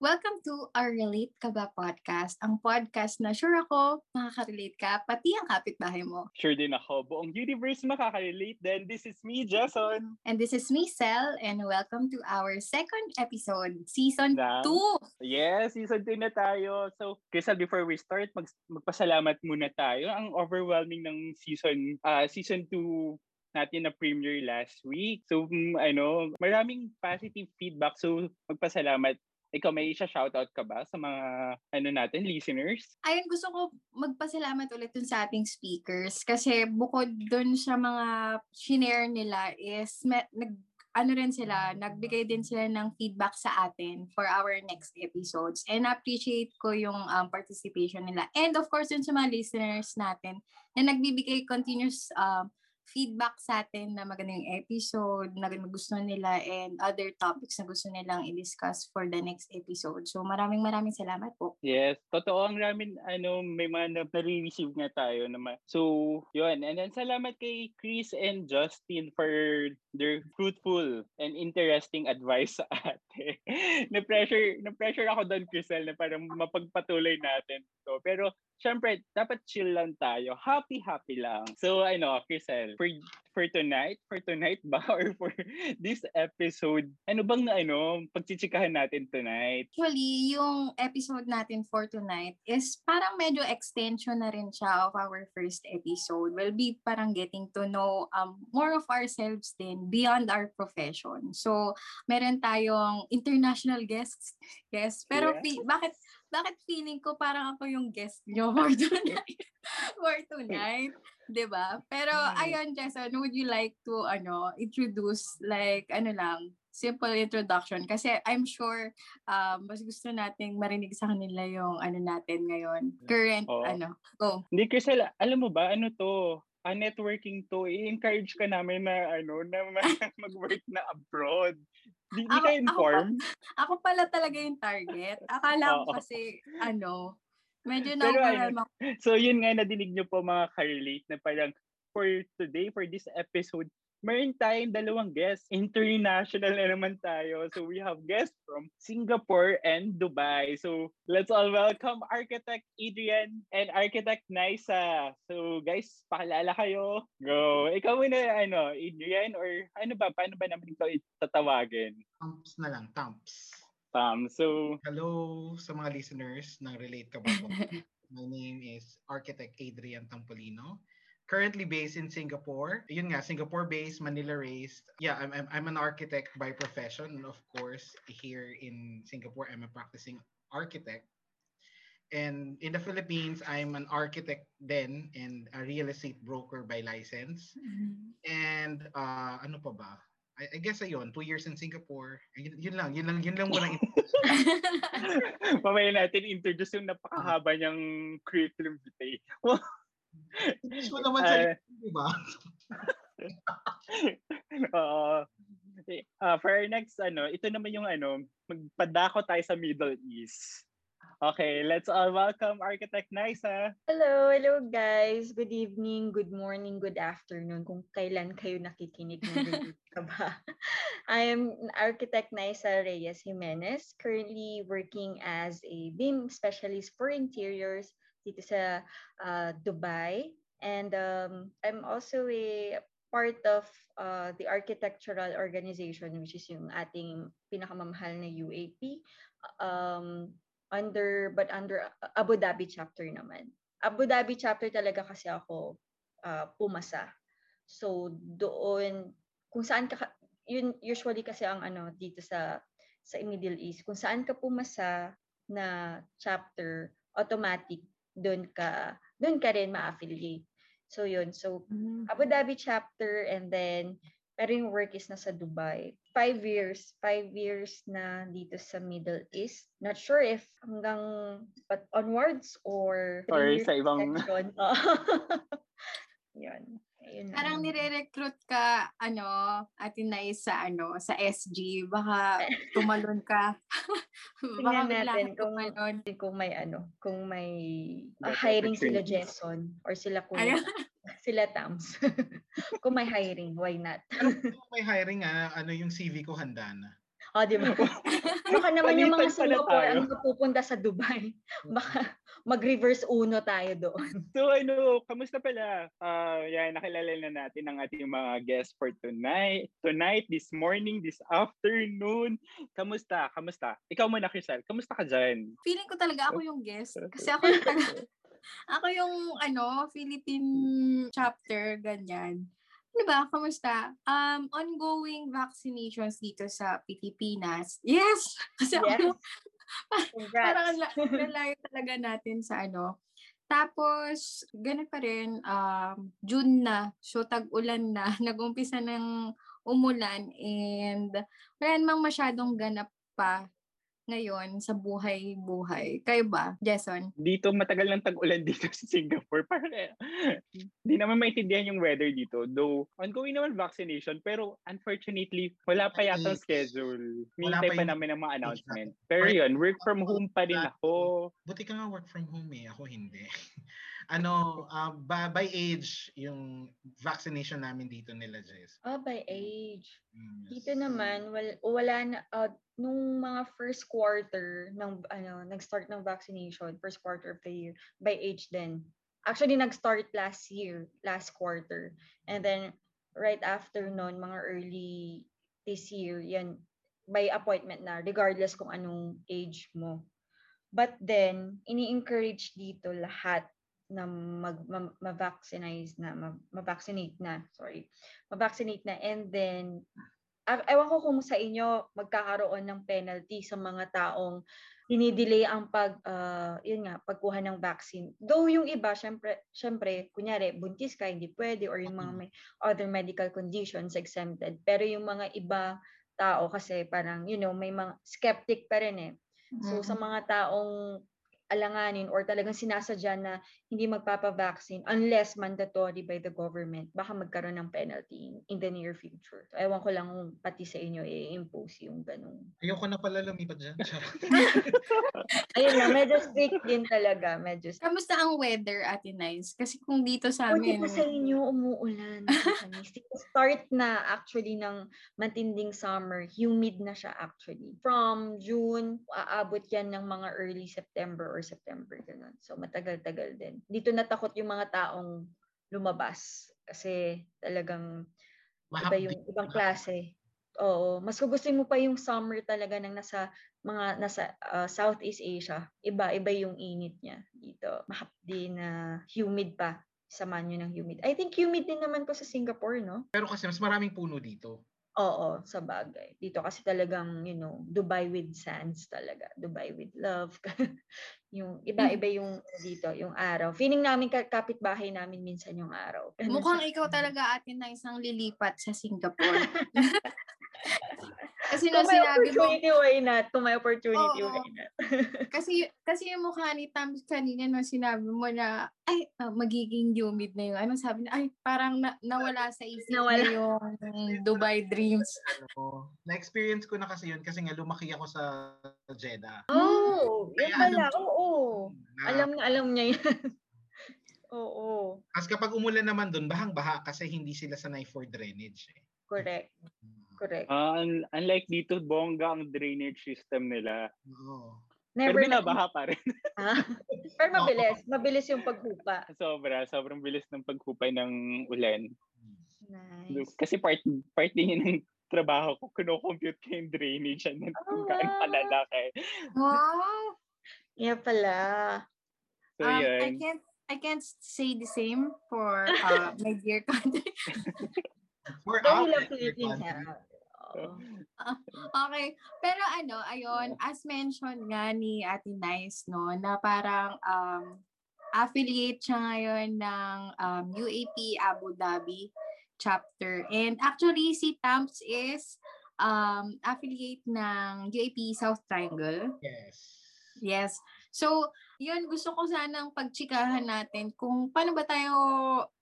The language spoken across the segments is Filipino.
Welcome to our Relate Ka Ba podcast, ang podcast na sure ako makaka-relate ka, pati ang kapitbahay mo. Sure din ako. Buong universe makaka-relate Then This is me, Jason. And this is me, Sel, and welcome to our second episode, Season 2. Yes, Season 2 na tayo. So, Crystal, before we start, mag- magpasalamat muna tayo. Ang overwhelming ng season uh, season 2 natin na premiere last week. So, um, ano, maraming positive feedback. So, magpasalamat ikaw, may isa-shoutout ka ba sa mga ano natin, listeners? Ayun, gusto ko magpasalamat ulit dun sa ating speakers kasi bukod dun sa mga shinare nila is me, nag, ano rin sila, nagbigay din sila ng feedback sa atin for our next episodes. And appreciate ko yung um, participation nila. And of course, dun sa mga listeners natin na nagbibigay continuous um, feedback sa atin na magandang episode, na gusto nila and other topics na gusto nilang i-discuss for the next episode. So maraming maraming salamat po. Yes, totoo ang ramin ano may mga nare-receive nga tayo naman. So, yun. And then salamat kay Chris and Justin for their fruitful and interesting advice sa ate. na-pressure, na-pressure ako doon, Crisel, na parang mapagpatuloy natin to. Pero syempre, dapat chill lang tayo. Happy-happy lang. So, ano, Crisel, for, for tonight, for tonight ba, or for this episode, ano bang na, ano, pagchichikahan natin tonight? Actually, yung episode natin for tonight is parang medyo extension na rin siya of our first episode. We'll be parang getting to know um, more of ourselves din beyond our profession. So, meron tayong international guests. Yes, pero yeah. bakit bakit feeling ko parang ako yung guest nyo for tonight? for tonight, ba? Pero hmm. ayun, Jason, would you like to ano, introduce like ano lang, simple introduction kasi I'm sure um mas gusto nating marinig sa kanila yung ano natin ngayon. Current oh. ano. Go. Hindi kasi alam mo ba ano to? Uh, networking to, i-encourage ka namin na ano na mag-work na abroad. Di, di ka inform? Ako, ako pala talaga yung target. Akala ko kasi ano, medyo na ano, So yun nga nadinig nyo po mga ka-relate na parang for today, for this episode, meron tayong dalawang guests. International na naman tayo. So we have guests from Singapore and Dubai. So let's all welcome Architect Adrian and Architect Naisa. So guys, pakilala kayo. Go. Ikaw muna, ano, Adrian or ano ba, paano ba naman ikaw tatawagin? Tamps na lang, Tamps. Tam. So, hello sa mga listeners ng Relate Ka Ba? My name is Architect Adrian Tampolino currently based in Singapore. Yun nga, Singapore-based, Manila-raised. Yeah, I'm, I'm, I'm an architect by profession. Of course, here in Singapore, I'm a practicing architect. And in the Philippines, I'm an architect then and a real estate broker by license. Mm-hmm. And uh, ano pa ba? I, I guess ayun, two years in Singapore. Yun, yun lang, yun lang, yun lang muna. Mamaya natin introduce yung napakahaba niyang curriculum vitae. Gusto naman sa uh, di ba? uh, uh, for our next, ano, ito naman yung ano, magpadako tayo sa Middle East. Okay, let's all welcome Architect Nisa. Hello, hello guys. Good evening, good morning, good afternoon kung kailan kayo nakikinig ng ka ba. I am Architect Nisa Reyes Jimenez, currently working as a BIM specialist for interiors dito sa uh, Dubai. And um, I'm also a part of uh, the architectural organization which is yung ating pinakamamahal na UAP um, under but under Abu Dhabi chapter naman. Abu Dhabi chapter talaga kasi ako uh, pumasa. So doon kung saan ka yun usually kasi ang ano dito sa sa Middle East kung saan ka pumasa na chapter automatic doon ka doon ka rin ma-affiliate. So yun. So mm-hmm. Abu Dhabi chapter and then pero yung work is nasa Dubai. Five years. Five years na dito sa Middle East. Not sure if hanggang but onwards or or sa ibang yun. Ayun Parang nire-recruit ka, ano, atin na sa, ano, sa SG. Baka tumalon ka. Baka natin kung, tumalon. kung may, ano, kung may uh, hiring sila Jason or sila kuya. sila Tams. kung may hiring, why not? kung may hiring, ah, ano yung CV ko handa na. O, di ba? Baka naman yung mga Singapore ang mapupunta sa Dubai. Baka mag-reverse uno tayo doon. So ano, kamusta pala? Ah, yan, nakilala na natin ang ating mga guests for tonight. Tonight, this morning, this afternoon. Kamusta? Kamusta? Ikaw muna, Crystal. Kamusta ka dyan? Feeling ko talaga ako yung guest. Kasi ako yung taga- ako yung ano, Philippine chapter, ganyan. Ano ba? Kamusta? Um, ongoing vaccinations dito sa Pilipinas. Yes! Kasi Yes. ako, Congrats. la- nalayo talaga natin sa ano. Tapos, ganun pa rin, um, June na, so tag-ulan na, nag-umpisa ng umulan and wala namang masyadong ganap pa ngayon sa buhay-buhay. Kayo ba, Jason? Dito, matagal ng tag-ulan dito sa Singapore. Parang, eh, hindi naman maintindihan yung weather dito. Though, ongoing naman vaccination. Pero, unfortunately, wala pa yata schedule. Wala Hintay pa pa namin ng mga announcement. Pero yun, work from home pa rin ako. Buti ka nga work from home eh. Ako hindi. ano, ah, ba- by age, yung vaccination namin dito nila, Jess. Oh, by age. Mm, Dito yes. naman, wal, wala na, uh, nung mga first quarter ng, ano, nag-start ng vaccination, first quarter of the year, by age din. Actually, nag-start last year, last quarter. And then, right after nun, mga early this year, yan, by appointment na, regardless kung anong age mo. But then, ini-encourage dito lahat na mag, ma- ma-vaccinize na, ma- ma-vaccinate na, sorry, ma-vaccinate na. And then, a- ewan ko kung sa inyo magkakaroon ng penalty sa mga taong dinidelay ang pag, ah, yun nga, pagkuha ng vaccine. Though yung iba, syempre, syempre, kunyari, buntis ka, hindi pwede, or yung mga may other medical conditions exempted. Pero yung mga iba tao kasi parang, you know, may mga skeptic pa rin eh. So sa mga taong alanganin or talagang sinasadya na hindi magpapavaccine unless mandatory by the government, baka magkaroon ng penalty in, in the near future. So, ewan ko lang kung pati sa inyo i-impose yung ganun. Ayoko na pala lumipat dyan. Ayun na, medyo strict din talaga. Medyo strict. Kamusta ang weather, Ate Nice? Kasi kung dito sa amin, pa sa inyo, umuulan. Start na actually ng matinding summer. Humid na siya actually. From June, aabot yan ng mga early September or September. Ganun. So matagal-tagal din. Dito natakot yung mga taong lumabas. Kasi talagang iba Mahapdi. yung ibang klase. Oo, mas gusto mo pa yung summer talaga ng nasa mga nasa ah, Southeast Asia. Iba, iba yung init niya dito. Mahapdi na humid pa. Sama nyo ng humid. I think humid din naman po sa Singapore, no? Pero kasi mas maraming puno dito. Oo, sa bagay. Dito kasi talagang, you know, Dubai with sands talaga. Dubai with love. yung iba-iba yung dito, yung araw. Feeling namin ka- kapitbahay namin minsan yung araw. mukhang ikaw talaga, Ate Nice, ang lilipat sa Singapore. Kasi Kung nung may sinabi mo, opportunity, why not? Kung may opportunity, Oo. why not? kasi kasi yung mukha ni Tams kanina nung sinabi mo na ay ah, magiging humid na yung ano sabi niya ay parang na, nawala sa isip Nawala. niya yung Dubai dreams. Na-experience ko na kasi yun kasi nga lumaki ako sa Jeddah. Oh, Kaya yan alam pala. Oo. Na- Alam na alam niya yan. Oo. Kasi kapag umulan naman doon, bahang-baha kasi hindi sila sanay for drainage. Eh. Correct. Correct. Ah, un- unlike dito, bongga ang drainage system nila. Pero Never na. binabaha pa rin. Ah, Pero mabilis. Mabilis yung paghupa. Sobra, sobrang bilis ng paghupay ng ulan. Nice. Kasi part, part din yun ng trabaho ko, kino-compute ko yung drainage and then kung Oh, gaano wow. kalalaki. Wow. Yeah pala. So, Um, I yun. can't I can't say the same for uh, my dear country. For Though our we Okay. Pero ano, ayun, as mentioned nga ni Ate Nice, no, na parang um, affiliate siya ngayon ng um, UAP Abu Dhabi chapter. And actually, si Tamps is um, affiliate ng UAP South Triangle. Yes. Yes. So, yun, gusto ko sanang pagtsikahan natin kung paano ba tayo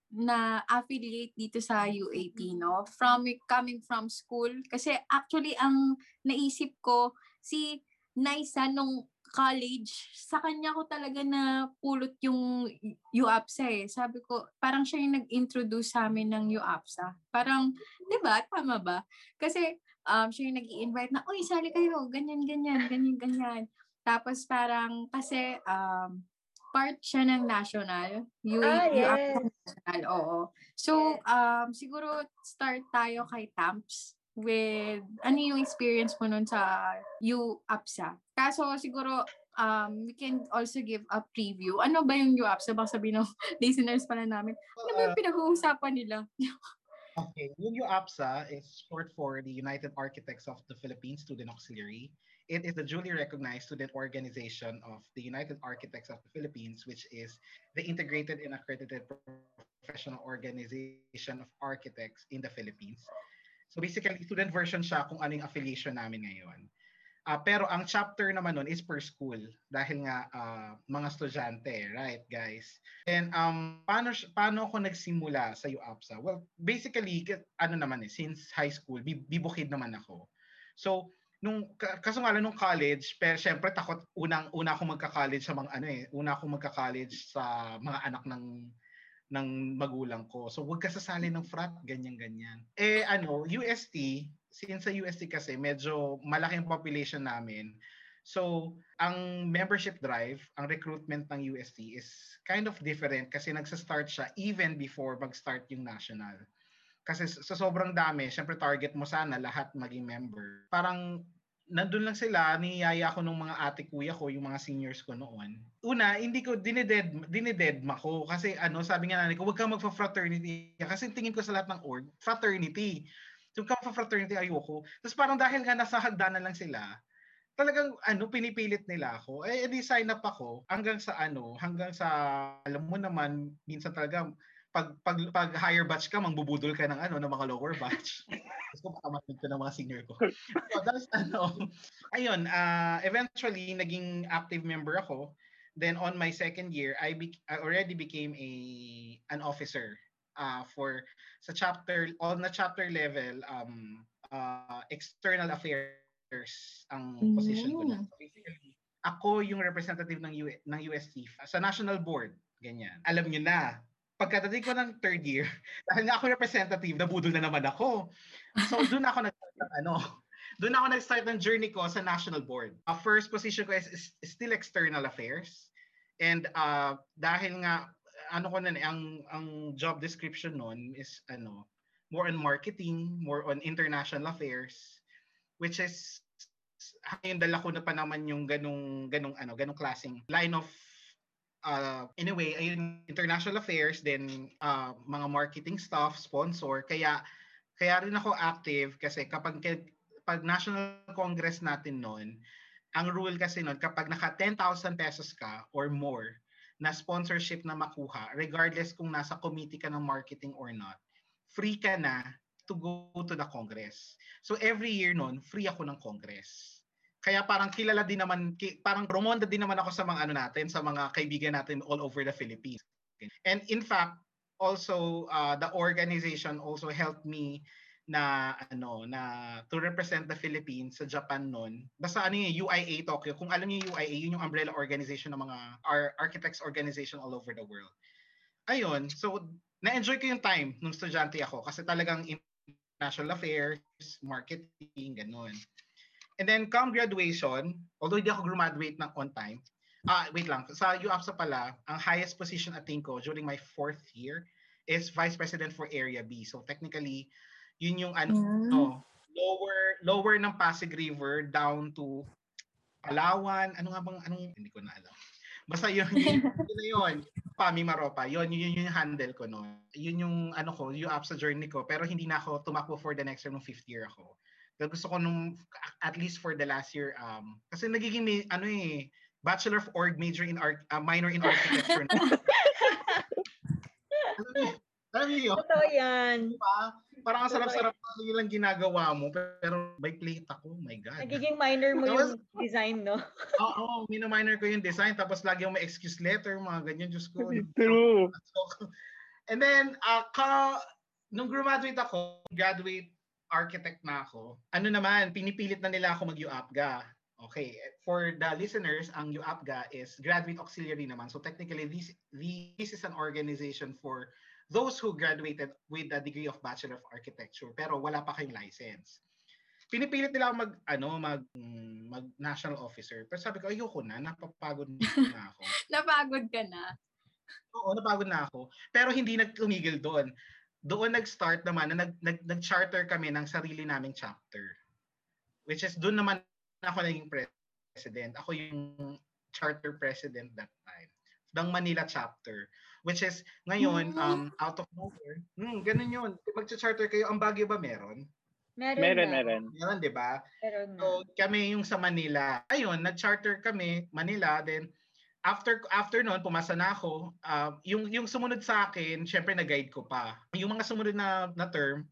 na affiliate dito sa UAP, no? From coming from school. Kasi actually, ang naisip ko, si Naisa nung college, sa kanya ko talaga na pulot yung UAPSA eh. Sabi ko, parang siya yung nag-introduce sa amin ng UAPSA. Parang, di ba? Tama ba? Kasi um, siya yung nag invite na, uy, sali kayo, ganyan, ganyan, ganyan, ganyan. Tapos parang, kasi, um, part siya ng national. You, Ah, you yes. national, oo. So, um, siguro start tayo kay Tamps with ano yung experience mo nun sa UAPSA. Kaso siguro um, we can also give a preview. Ano ba yung UAPSA? Baka sabihin ng listeners pala namin, ano ba yung pinag-uusapan nila? Okay, yung UAPSA is short for the United Architects of the Philippines Student Auxiliary. It is the duly recognized student organization of the United Architects of the Philippines, which is the integrated and accredited professional organization of architects in the Philippines. So basically, student version siya kung ano yung affiliation namin ngayon. Ah, pero ang chapter naman nun is per school dahil nga ah, mga estudyante, right guys? And um, paano, paano ako nagsimula sa UAPSA? Well, basically, ano naman eh, since high school, bi- bibukid naman ako. So, nung, ka- kaso nga lang nung college, pero syempre takot, unang, una ako magka-college sa mga ano eh, una ako magka-college sa mga anak ng ng magulang ko. So, wag ka sasali ng frat, ganyan-ganyan. Eh, ano, UST, since sa UST kasi, medyo malaking population namin. So, ang membership drive, ang recruitment ng UST is kind of different kasi nagsa-start siya even before mag-start yung national. Kasi sa sobrang dami, syempre target mo sana lahat maging member. Parang nandun lang sila, niyaya ko ng mga ate kuya ko, yung mga seniors ko noon. Una, hindi ko dineded, dinededma ko kasi ano, sabi nga nanay ko, huwag kang magfa-fraternity. Kasi tingin ko sa lahat ng org, fraternity. So, kung fraternity ayoko. Tapos parang dahil nga nasa hagdanan lang sila, talagang ano pinipilit nila ako. Eh edi sign up ako hanggang sa ano, hanggang sa alam mo naman minsan talaga pag pag pag higher batch ka mangbubudol ka ng ano ng mga lower batch. Gusto ko baka marinig ko ng mga senior ko. so that's ano. Ayun, uh, eventually naging active member ako. Then on my second year, I, be- I already became a an officer uh, for sa chapter on the chapter level um uh, external affairs ang position ko na. Mm. So basically, ako yung representative ng U- ng UST sa national board, ganyan. Alam niyo na, pagkadating ko ng third year, dahil nga ako representative, nabudol na naman ako. So doon ako nag ano, doon ako nag-start ng journey ko sa national board. Uh, first position ko is, is still external affairs. And uh, dahil nga ano ko na ang ang job description noon is ano, more on marketing, more on international affairs, which is yung dala ko na pa naman yung ganong ganong ano, ganong klaseng line of uh, anyway, ayun international affairs then uh, mga marketing stuff, sponsor, kaya kaya rin ako active kasi kapag pag National Congress natin noon, ang rule kasi noon kapag naka 10,000 pesos ka or more na sponsorship na makuha, regardless kung nasa committee ka ng marketing or not, free ka na to go to the Congress. So every year noon, free ako ng Congress. Kaya parang kilala din naman, parang promonda din naman ako sa mga ano natin, sa mga kaibigan natin all over the Philippines. And in fact, also uh, the organization also helped me na ano na to represent the Philippines sa Japan noon. Basta ano yung UIA Tokyo. Kung alam niyo yung UIA, yun yung umbrella organization ng mga ar- architects organization all over the world. Ayun, so na-enjoy ko yung time nung estudyante ako kasi talagang international affairs, marketing, ganun. And then come graduation, although hindi ako graduate ng on time, ah wait lang, sa UAPSA pala, ang highest position at ko during my fourth year is Vice President for Area B. So technically, yun yung ano, Mm. no, lower lower ng Pasig River down to Palawan, ano nga bang anong hindi ko na alam. Basta yun, yun, yun, na yun. Pami Maropa, yun, yun, yun yung handle ko no. Yun yung ano ko, yung apps sa journey ko, pero hindi na ako tumakbo for the next year nung fifth year ako. Pero gusto ko nung, at least for the last year, um, kasi nagiging, may, ano eh, Bachelor of Org major in art, uh, minor in architecture. alam niyo? Totoo yan. Diba? Parang ang sarap-sarap na yun lang ginagawa mo, pero may plate ako, my God. Nagiging minor mo Tapos- yung design, no? Oo, mina-minor ko yung design, tapos lagi yung may excuse letter, mga ganyan, Diyos ko. True. And then, uh, ka, nung graduate ako, graduate architect na ako, ano naman, pinipilit na nila ako mag-UAPGA. Okay, for the listeners, ang UAPGA is Graduate Auxiliary naman. So technically, this, this is an organization for those who graduated with a degree of Bachelor of Architecture pero wala pa kayong license. pinipilit nila ako mag ano mag mag national officer. Pero sabi ko ayoko na, napapagod na ako. Napagod ka na. Oo, napagod na ako. Pero hindi nagtumigil doon. Doon nag-start naman na nag, nag, nag-charter kami ng sarili naming chapter. Which is doon naman ako naging president. Ako yung charter president that time ng Manila chapter. Which is, ngayon, Mm. um, out of nowhere, hmm, ganun yun. Mag-charter kayo, ang Baguio ba meron? Meron, Meron, na. meron. Meron, di ba? Meron. So, kami yung sa Manila. Ayun, nag-charter kami, Manila. Then, after after noon, pumasa na ako. Uh, yung, yung sumunod sa akin, syempre nag-guide ko pa. Yung mga sumunod na, na term,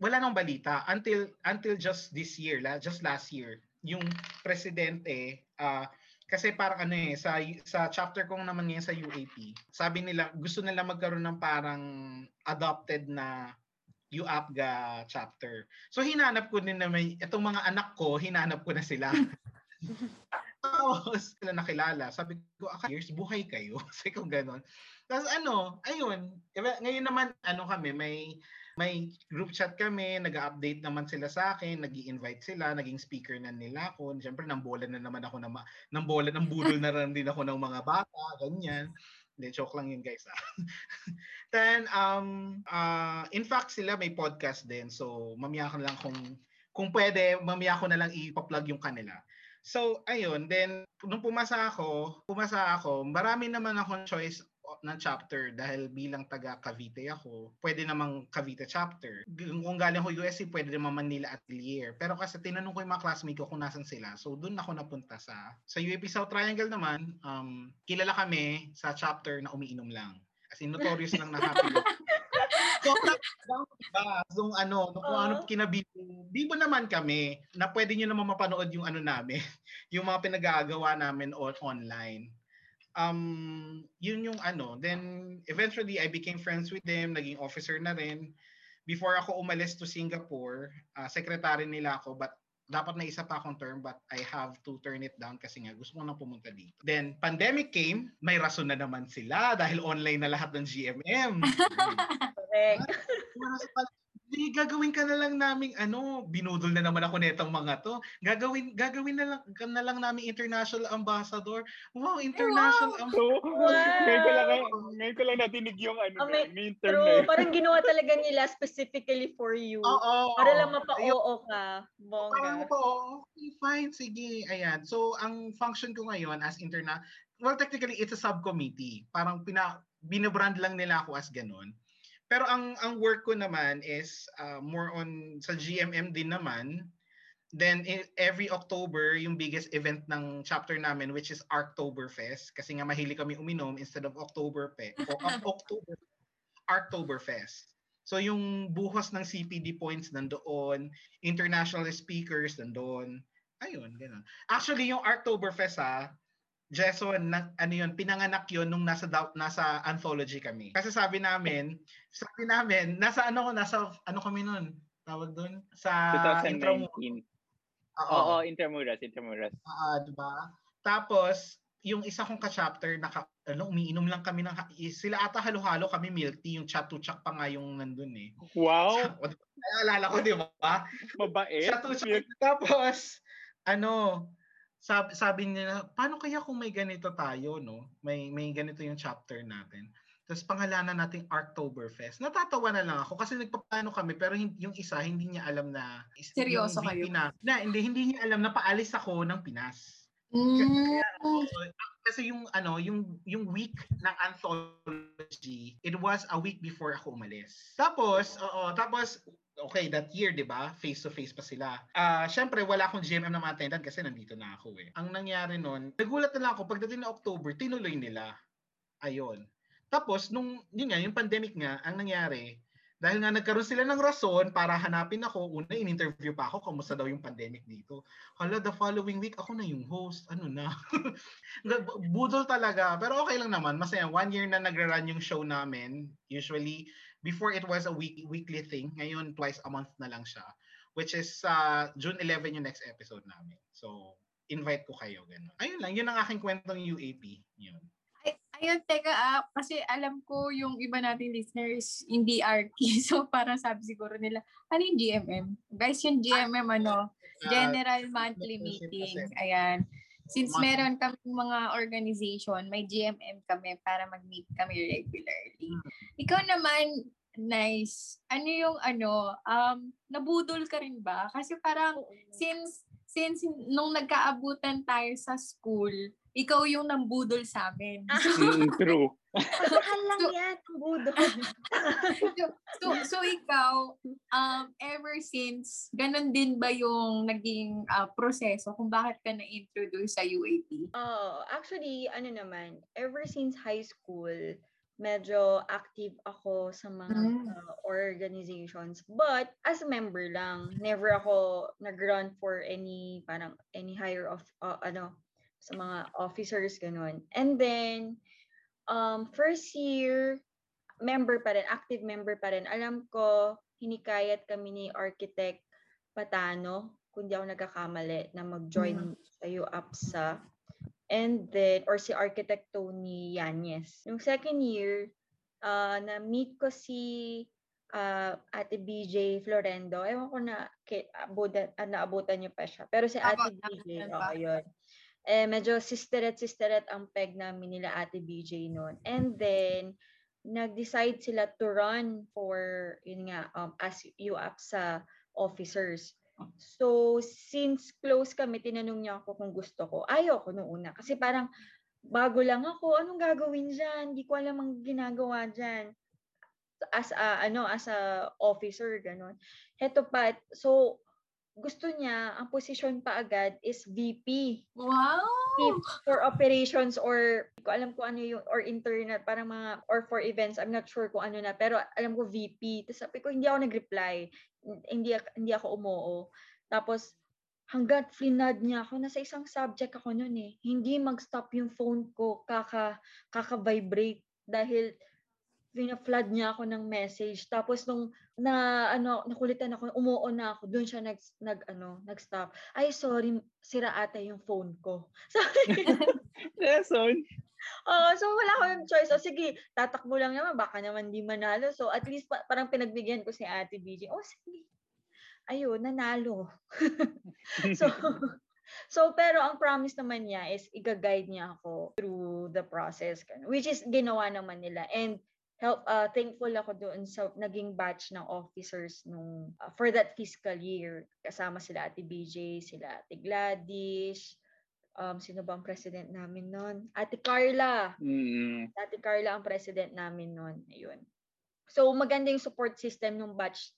wala nang balita. Until, until just this year, la, just last year, yung presidente, uh, kasi parang ano eh, sa, sa chapter kong naman ngayon sa UAP, sabi nila, gusto nila magkaroon ng parang adopted na UAPGA chapter. So hinanap ko din na may, itong mga anak ko, hinanap ko na sila. Tapos, sila nakilala. Sabi ko, aka years, buhay kayo. Sabi ko gano'n. Tapos ano, ayun. Ngayon naman, ano kami, may may group chat kami, nag-update naman sila sa akin, nag invite sila, naging speaker na nila ako. Siyempre, nang bola na naman ako na ma- nang bola, ng budol na rin din ako ng mga bata, ganyan. Hindi, joke lang yun guys. Ah. Then, um, uh, in fact, sila may podcast din. So, mamaya ko na lang kung, kung pwede, mamaya ko na lang ipa-plug yung kanila. So, ayun. Then, nung pumasa ako, pumasa ako, marami naman akong choice ng chapter dahil bilang taga Cavite ako, pwede namang Cavite chapter. Kung galing ko USC, pwede naman Manila Atelier. Pero kasi tinanong ko yung mga classmate ko kung nasan sila. So doon ako napunta sa sa UAP South Triangle naman, um, kilala kami sa chapter na umiinom lang. As in, notorious lang na happy. so, diba? So, ano, kung uh, ano kinabibo, bibo naman kami na pwede nyo naman mapanood yung ano namin, yung mga pinagagawa namin on online um, yun yung ano. Then, eventually, I became friends with them. Naging officer na rin. Before ako umalis to Singapore, uh, secretary nila ako, but dapat na isa pa akong term, but I have to turn it down kasi nga gusto ko na pumunta dito. Then, pandemic came, may rason na naman sila dahil online na lahat ng GMM. Correct. Di, gagawin ka na lang naming ano, binudol na naman ako netong mga to. Gagawin gagawin na lang ka na lang namin international ambassador. Wow, international wow. ambassador. So, wow. ngayon ko lang ngayon ko lang natinig yung ano, oh, may, yung term true, parang ginawa talaga nila specifically for you. Oo. Oh, oh, para lang mapa-oo ka. Bongga. Parang po, okay, fine, sige. Ayan. So, ang function ko ngayon as interna well, technically, it's a subcommittee. Parang pina, binabrand lang nila ako as ganun. Pero ang ang work ko naman is uh, more on sa GMM din naman. Then every October, yung biggest event ng chapter namin which is Arctoberfest kasi nga mahilig kami uminom instead of October pe o October Arctoberfest. So yung buhos ng CPD points nandoon, international speakers nandoon. Ayun, ganoon. Actually yung Arctoberfest ah, Jason, na, ano yun, pinanganak yun nung nasa nasa anthology kami. Kasi sabi namin, sabi namin, nasa ano ko, nasa ano kami noon, tawag doon sa 2019. Oo, Oo Intramuras, Intramuras. Oo, uh, 'di ba? Tapos yung isa kong ka-chapter naka ano, umiinom lang kami ng sila ata halo-halo kami milk tea, yung chat to chat pa nga yung nandun eh. Wow. Alala ko, 'di ba? Mabait. Chat to chat. Tapos ano, sabi, sabi nila, paano kaya kung may ganito tayo, no? May may ganito yung chapter natin. Tapos pangalanan natin Arctoberfest. Natatawa na lang ako kasi nagpaplano kami pero yung isa hindi niya alam na seryoso kayo. Pinas, na hindi hindi niya alam na paalis ako ng Pinas. Mm. Kasi, kasi yung ano, yung yung week ng anthology, it was a week before ako umalis. Tapos, oo, tapos okay, that year, di ba? Face-to-face pa sila. Ah, uh, syempre, wala akong GMM na ma-attendan kasi nandito na ako eh. Ang nangyari nun, nagulat na lang ako, pagdating na October, tinuloy nila. Ayun. Tapos, nung, yun nga, yung pandemic nga, ang nangyari, dahil nga nagkaroon sila ng rason para hanapin ako, una, in-interview pa ako, kamusta daw yung pandemic dito. Hala, the following week, ako na yung host. Ano na? Budol talaga. Pero okay lang naman. Masaya, one year na nagra-run yung show namin. Usually, before it was a week, weekly thing. Ngayon, twice a month na lang siya. Which is uh, June 11 yung next episode namin. So, invite ko kayo. Ganun. Ayun lang, yun ang aking kwentong UAP. Yun. Ayun, teka ah, kasi alam ko yung iba nating listeners hindi RT. So parang sabi siguro nila, ano yung GMM? Guys, yung GMM ano, Ah, General Monthly Meeting. Ayan. Since meron kami mga organization, may GMM kami para mag-meet kami regularly. Hmm. Ikaw naman, nice. Ano yung ano, um, nabudol ka rin ba? Kasi parang since since nung nagkaabutan tayo sa school, ikaw yung nambudol sa amin. Mm, true. Mahal lang So- yan, ang budo. so, so, so ikaw, um, ever since, ganun din ba yung naging ah, proseso kung bakit ka na-introduce sa UAP? Oh, actually, ano naman, ever since high school, medyo active ako sa mga Mm. uh, organizations. But as a member lang, never ako nag-run for any parang any higher of uh, ano sa mga officers ganun. And then um first year member pa rin, active member pa rin. Alam ko hinikayat kami ni architect Patano, kung di ako nagkakamali, na mag-join sa UAPSA. And then, or si Architect Tony Yanez. Yung second year, uh, na-meet ko si uh, Ate BJ Florendo. Ewan ko na ki, abutan, ah, naabutan niyo pa siya. Pero si Ate Aba, BJ, naabutan oh, pa. Eh, medyo sisteret-sisteret ang peg namin nila Ate BJ noon. And then, nag-decide sila to run for, yun nga, um, as UAPSA officers. So, since close kami, tinanong niya ako kung gusto ko. Ayaw ko noong una. Kasi parang, bago lang ako, anong gagawin dyan? Hindi ko alam ang ginagawa dyan. As a, ano, as a officer, ganun. Heto pa, so, gusto niya, ang position pa agad is VP Wow! for operations or ko alam ko ano yung or internet parang mga or for events I'm not sure kung ano na pero alam ko VP tapos sabi ko hindi ako nag-reply. Hindi hindi ako umoo tapos hanggat flinad niya ako nasa isang subject ako noon eh. Hindi mag-stop yung phone ko kaka kaka-vibrate. Dahil fina-flood niya ako ng message tapos nung na ano nakulitan ako umuo na ako doon siya nag nag ano nag-stop ay sorry sira ata yung phone ko sabi Lesson. Oo, so wala akong choice. O sige, tatakbo lang naman, baka naman di manalo. So at least pa- parang pinagbigyan ko si Ate BJ. Oh, sige. Ayun, nanalo. so, so pero ang promise naman niya is i-guide niya ako through the process. Which is ginawa naman nila. And help uh, thankful ako doon sa naging batch ng officers nung uh, for that fiscal year kasama sila Ate BJ, sila Ate Gladys, um sino ba ang president namin noon? Ate Carla. Mm. Ate Carla ang president namin noon. Ayun. So maganda yung support system ng batch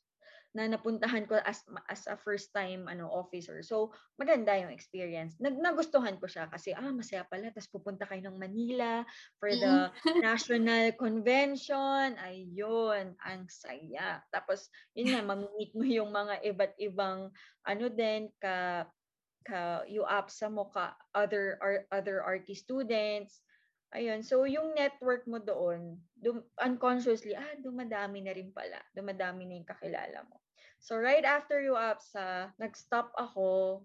na napuntahan ko as as a first time ano officer. So maganda yung experience. Nag nagustuhan ko siya kasi ah masaya pala tapos pupunta kayo ng Manila for the national convention. Ayun, ang saya. Tapos yun nga mamimit mo yung mga iba't ibang ano din ka ka UAPSA mo ka other or other RT students Ayun, so yung network mo doon, dum- unconsciously, ah, dumadami na rin pala. Dumadami na yung kakilala mo. So right after you up sa, nag-stop ako,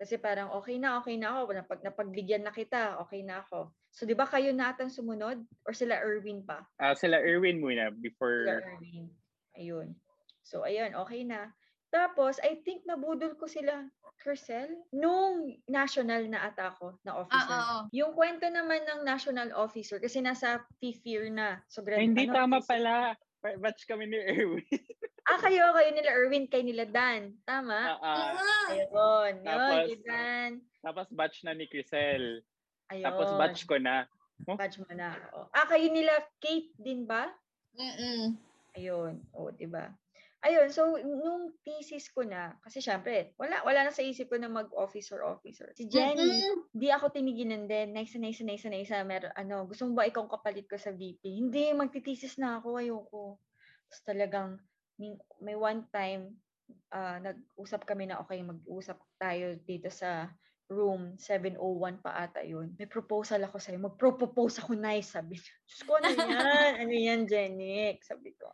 kasi parang okay na, okay na ako. Napag, napagbigyan na kita, okay na ako. So di ba kayo na atang sumunod? Or sila Erwin pa? Ah, sila Erwin muna Sila before Erwin. Ayun. So ayun, okay na. Tapos, I think nabudol ko sila, Kercel, nung national na ata ako na officer. Ah, oo. Yung kwento naman ng national officer, kasi nasa fifth year na. So, grad, Ay, hindi ano, tama fifth- pala. Pa- Batch kami ni Erwin. Ah, kayo, kayo nila Erwin, kay nila Dan. Tama? Ah. Ayun, yun, Tapos, kay Dan. Tapos batch na ni Crisel. Ayun. Tapos batch ko na. Batch mo na. Oo. Ah, kayo nila Kate din ba? Mm-mm. Ayun. O, di ba? Ayun, so nung thesis ko na, kasi syempre, wala wala na sa isip ko na mag-officer officer. Si Jenny, Mm-mm. di ako tinigilan din. Nice, nice, nice, nice, meron, ano, gusto mo ba ikaw kapalit ko sa VP? Hindi, magtitesis na ako, ayoko. Tapos talagang, may, one time, ah, nag-usap kami na, okay, mag-usap tayo dito sa room 701 pa ata yun. May proposal ako sa'yo. Mag-propose ako, nice, sabi niya. Diyos ko, ano yan? ano yan, Jenny? Sabi ko.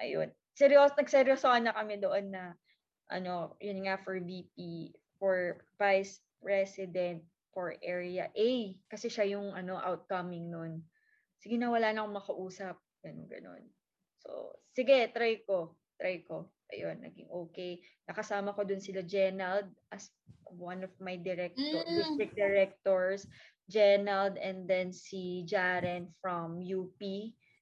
Ayun. Seryoso, nagseryosohan na kami doon na, ano, yun nga for VP, for Vice President for Area A. Kasi siya yung, ano, outcoming nun. sige na wala na akong makausap. Ganun, ganun. So, sige, try ko. Try ko. Ayun, naging okay. Nakasama ko dun sila Genald as one of my director, Mm. district directors. Genald and then si Jaren from UP,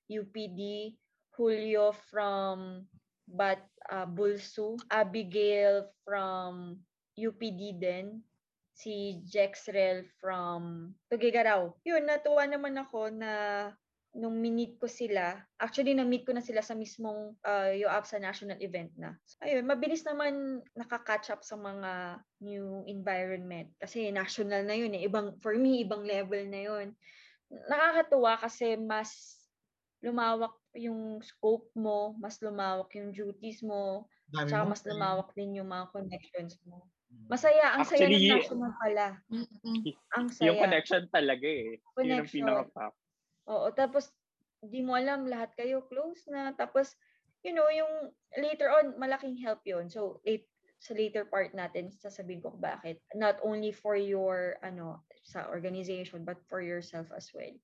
UPD, Julio from Bat uh, Bulsu, Abigail from UPD din, si Jexrel from Tugigaraw. Yun, natuwa naman ako na nung minit ko sila, actually na-meet ko na sila sa mismong uh, UAP sa national event na. Ayun, mabilis naman nakaka-catch up sa mga new environment. Kasi national na yun eh. Ibang, for me, ibang level na yun. Nakakatuwa kasi mas lumawak yung scope mo, mas lumawak yung duties mo, Dami tsaka mo. mas lumawak din yung mga connections mo. Masaya, ang saya Actually, ng national pala. Ang saya. Yung connection talaga eh. Yun ang Connection. pinaka Oo, tapos di mo alam lahat kayo close na. Tapos, you know, yung later on, malaking help yon So, late, sa later part natin, sasabihin ko bakit. Not only for your, ano, sa organization, but for yourself as well.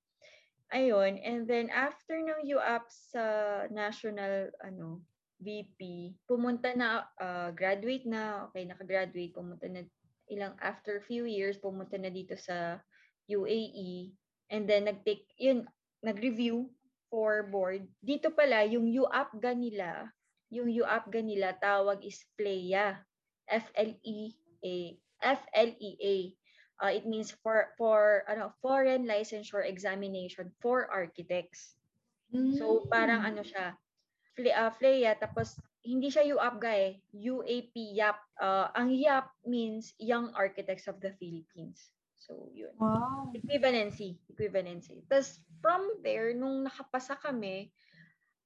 Ayun, and then after ng UAP sa national, ano, VP, pumunta na, uh, graduate na, okay, nakagraduate, pumunta na ilang, after few years, pumunta na dito sa UAE, and then nag-take, yun, nag-review for board. Dito pala, yung UAPGA nila, yung UAPGA nila, tawag is FLEA. F-L-E-A. F-L-E-A. Uh, it means for for ano foreign licensure examination for architects. So parang ano siya, FLE, uh, FLEA tapos hindi siya UAPGA eh, UAP YAP. Uh, ang YAP means Young Architects of the Philippines. So yun. Wow. Equivalency. Equivalency. Tapos from there, nung nakapasa kami,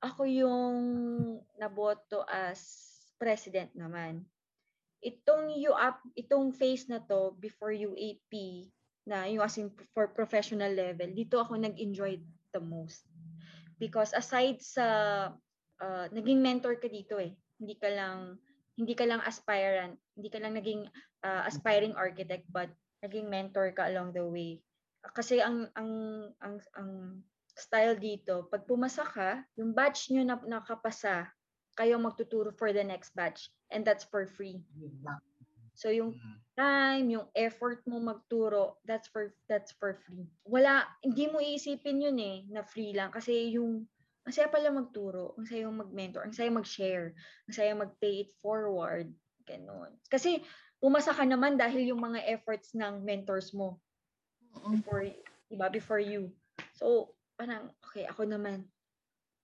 ako yung naboto as president naman. Itong UAP, itong phase na to before UAP na yung as in for professional level, dito ako nag-enjoy the most. Because aside sa uh, naging mentor ka dito eh. Hindi ka lang hindi ka lang aspirant, hindi ka lang naging uh, aspiring architect but naging mentor ka along the way. Kasi ang ang ang ang style dito, pag pumasa ka, yung batch nyo na nakapasa, kayo magtuturo for the next batch and that's for free. So yung Mm. time, yung effort mo magturo, that's for that's for free. Wala, hindi mo iisipin yun eh, na free lang kasi yung ang saya pala magturo, ang saya mag-mentor, ang saya mag-share, ang saya mag-pay it forward, ganun. Kasi pumasa ka naman dahil yung mga efforts ng mentors mo before, iba, before you. So, parang, okay, ako naman,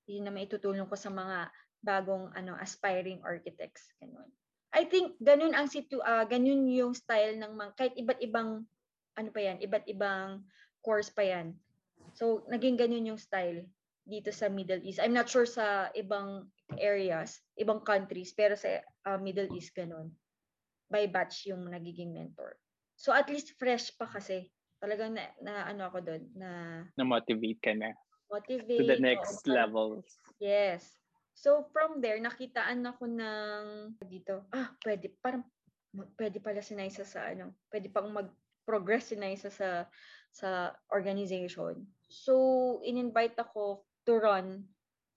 yun naman itutulong ko sa mga bagong ano aspiring architects ganun. I think ganun ang situ uh, ganun yung style ng mga kahit iba't ibang ano pa yan, iba't ibang course pa yan. So naging ganun yung style dito sa Middle East. I'm not sure sa ibang areas, ibang countries, pero sa uh, Middle East ganun. By batch yung nagiging mentor. So at least fresh pa kasi. Talagang na, na ano ako doon na Na-motivate ka na motivate. to the next parang- levels. Yes. So from there, nakitaan ako ng dito, ah, pwede, parang pwede pala si Naisa sa ano, pwede pang mag-progress si Naisa sa sa organization. So, in-invite ako to run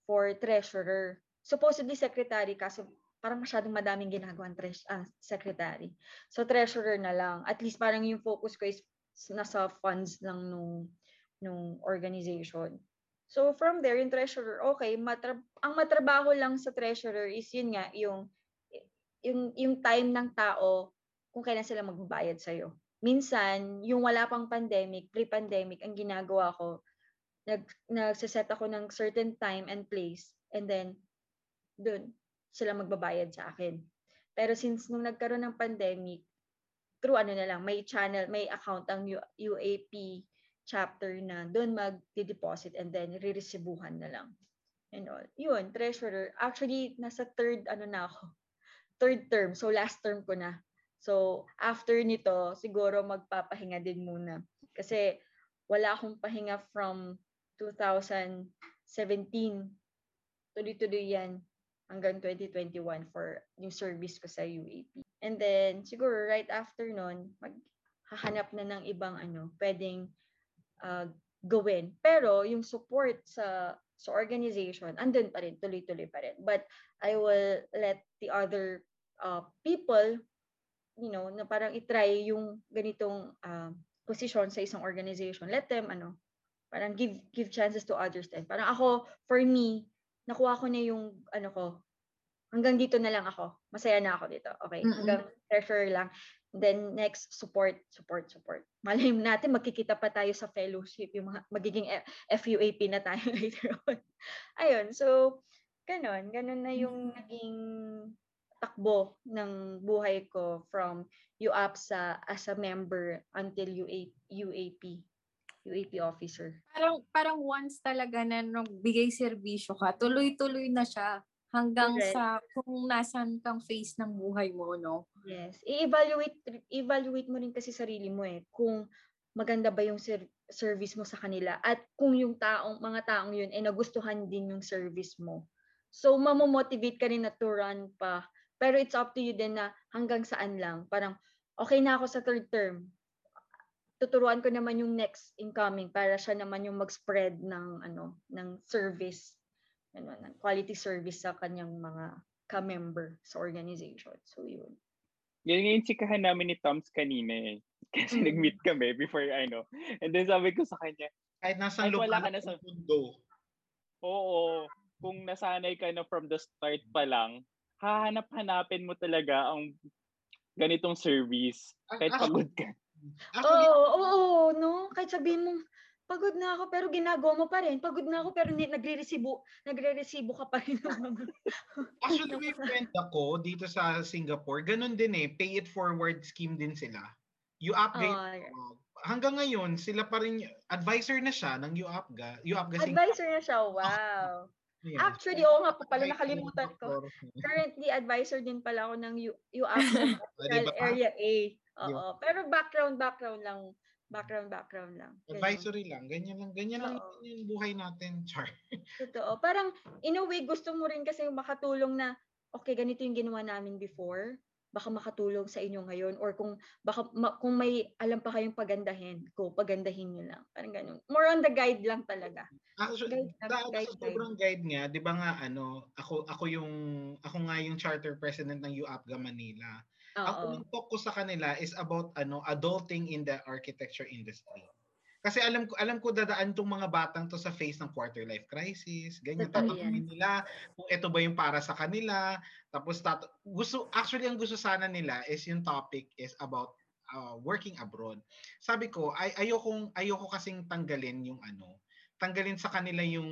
for treasurer. Supposedly secretary kaso parang masyadong madaming ginagawang tres- ah, secretary. So, treasurer na lang. At least parang yung focus ko is nasa funds lang nung nung organization. So from there, yung treasurer, okay, matra- ang matrabaho lang sa treasurer is yun nga, yung, yung, yung time ng tao kung kailan sila magbabayad sa'yo. Minsan, yung wala pang pandemic, pre-pandemic, ang ginagawa ko, nag, nagsiset ako ng certain time and place, and then, dun, sila magbabayad sa akin. Pero since nung nagkaroon ng pandemic, through ano na lang, may channel, may account ang UAP chapter na doon mag-deposit and then riresibuhan na lang. And all. Yun, treasurer. Actually, nasa third, ano na ako, third term. So, last term ko na. So, after nito, siguro magpapahinga din muna. Kasi, wala akong pahinga from 2017. Tuloy-tuloy yan hanggang 2021 for yung service ko sa UAP. And then, siguro right after nun, maghahanap na ng ibang ano, pwedeng uh, gawin. Pero yung support sa sa organization, andun pa rin, tuloy-tuloy pa rin. But I will let the other uh, people, you know, na parang itry yung ganitong uh, position sa isang organization. Let them, ano, parang give give chances to others din. Parang ako, for me, nakuha ko na yung, ano ko, hanggang dito na lang ako. Masaya na ako dito. Okay? Mm-mm. Hanggang treasurer lang. Then next, support, support, support. Malay natin, magkikita pa tayo sa fellowship, yung mga, magiging FUAP na tayo later on. Ayun, so, ganon. Ganon na yung naging takbo ng buhay ko from UAPSA as a member until UA, UAP, UAP officer. Parang, parang once talaga na nung bigay serbisyo ka, tuloy-tuloy na siya hanggang Correct. sa kung nasan kang phase ng buhay mo, no? Yes. I-evaluate evaluate mo rin kasi sarili mo eh kung maganda ba yung ser- service mo sa kanila at kung yung taong mga taong yun ay nagustuhan din yung service mo. So mamomotivate ka rin na to run pa. Pero it's up to you din na hanggang saan lang. Parang okay na ako sa third term. Tuturuan ko naman yung next incoming para siya naman yung mag-spread ng ano ng service ano, ng quality service sa kanyang mga ka-member sa organization. So yun. Yan nga yung chikahan namin ni Toms kanina eh. Kasi Mm. nag-meet kami before ano. And then sabi ko sa kanya, Kahit nasa Kahit wala ka lugar na sa- mundo. oo, kung nasanay ka na from the start pa lang, hahanap-hanapin mo talaga ang ganitong service. Kahit Ah, ah, pagod ka. Oo, oo, oo, no? Kahit sabihin mo, pagod na ako pero ginagawa mo pa rin. Pagod na ako pero nagre-resibo, nagre-resibo ka pa rin. actually may friend ako dito sa Singapore. Ganun din eh. Pay it forward scheme din sila. You upgrade. Ah, uh, hanggang ngayon, sila pa rin, advisor na siya ng UAPGA. UAPGA advisor na siya, wow. Yes. Actually, oo nga po pala, nakalimutan ko. Currently, advisor din pala ako ng U- UAP Ah, diba? Area A. Oo. Pero background, background lang. Background, background lang. Ganun. Advisory lang. Ganyan lang. Ganyan lang Oo. yung buhay natin, Char. Totoo. Parang, in a way, gusto mo rin kasi makatulong na, okay, ganito yung ginawa namin before, baka makatulong sa inyo ngayon. Or kung, baka, ma- kung may alam pa kayong pagandahin, ko, pagandahin nyo lang. Parang ganun. More on the guide lang talaga. Actually, Guide, dahil guide, sa sobrang guide nga, 'di ba nga ano, ako ako yung ako nga yung charter president ng UAPGA Manila. Ang Oo. unang talk ko sa kanila is about ano, adulting in the architecture industry. Kasi alam ko alam ko dadaan tong mga batang to sa phase ng quarter life crisis, ganyan tatanungin nila kung ito ba yung para sa kanila. Tapos tat- gusto actually ang gusto sana nila is yung topic is about uh, working abroad. Sabi ko, ay ayokong ayoko kasing tanggalin yung ano, tanggalin sa kanila yung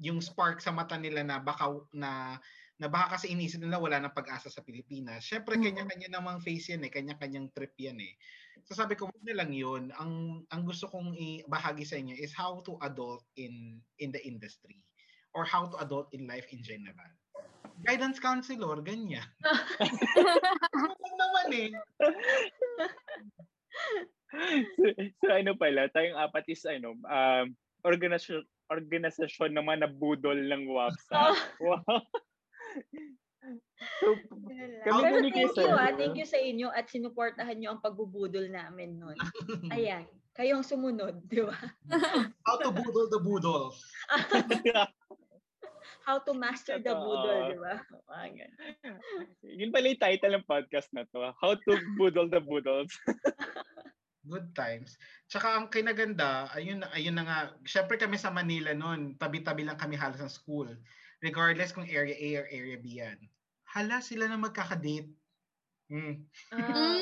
yung spark sa mata nila na baka na na baka kasi inisip nila wala nang pag-asa sa Pilipinas. Syempre Mm. kanya-kanya namang face yan eh, kanya-kanyang trip yan eh. So sabi ko, na lang 'yun. Ang ang gusto kong ibahagi sa inyo is how to adult in in the industry or how to adult in life in general. Guidance counselor, ganyan. Ano naman eh. so, so ano pala, tayong apat is ano, um, organisasyon, organisasyon naman na budol ng WAPSA. wow. so. Kami Pero ni thank you ah. Thank you sa inyo at sinuportahan nyo ang pagbubudol namin nun. Ayan. Kayong sumunod, di ba? how to budol the budol. How to master the budol, di ba? Yun pala yung title ng podcast na to. How to budol the budels. Good times. Tsaka ang kinaganda, ayun, ayun na nga, syempre kami sa Manila noon, tabi-tabi lang kami halos ng school. Regardless kung area A or area B yan. Hala, sila na magkakadate. Hmm. Ah,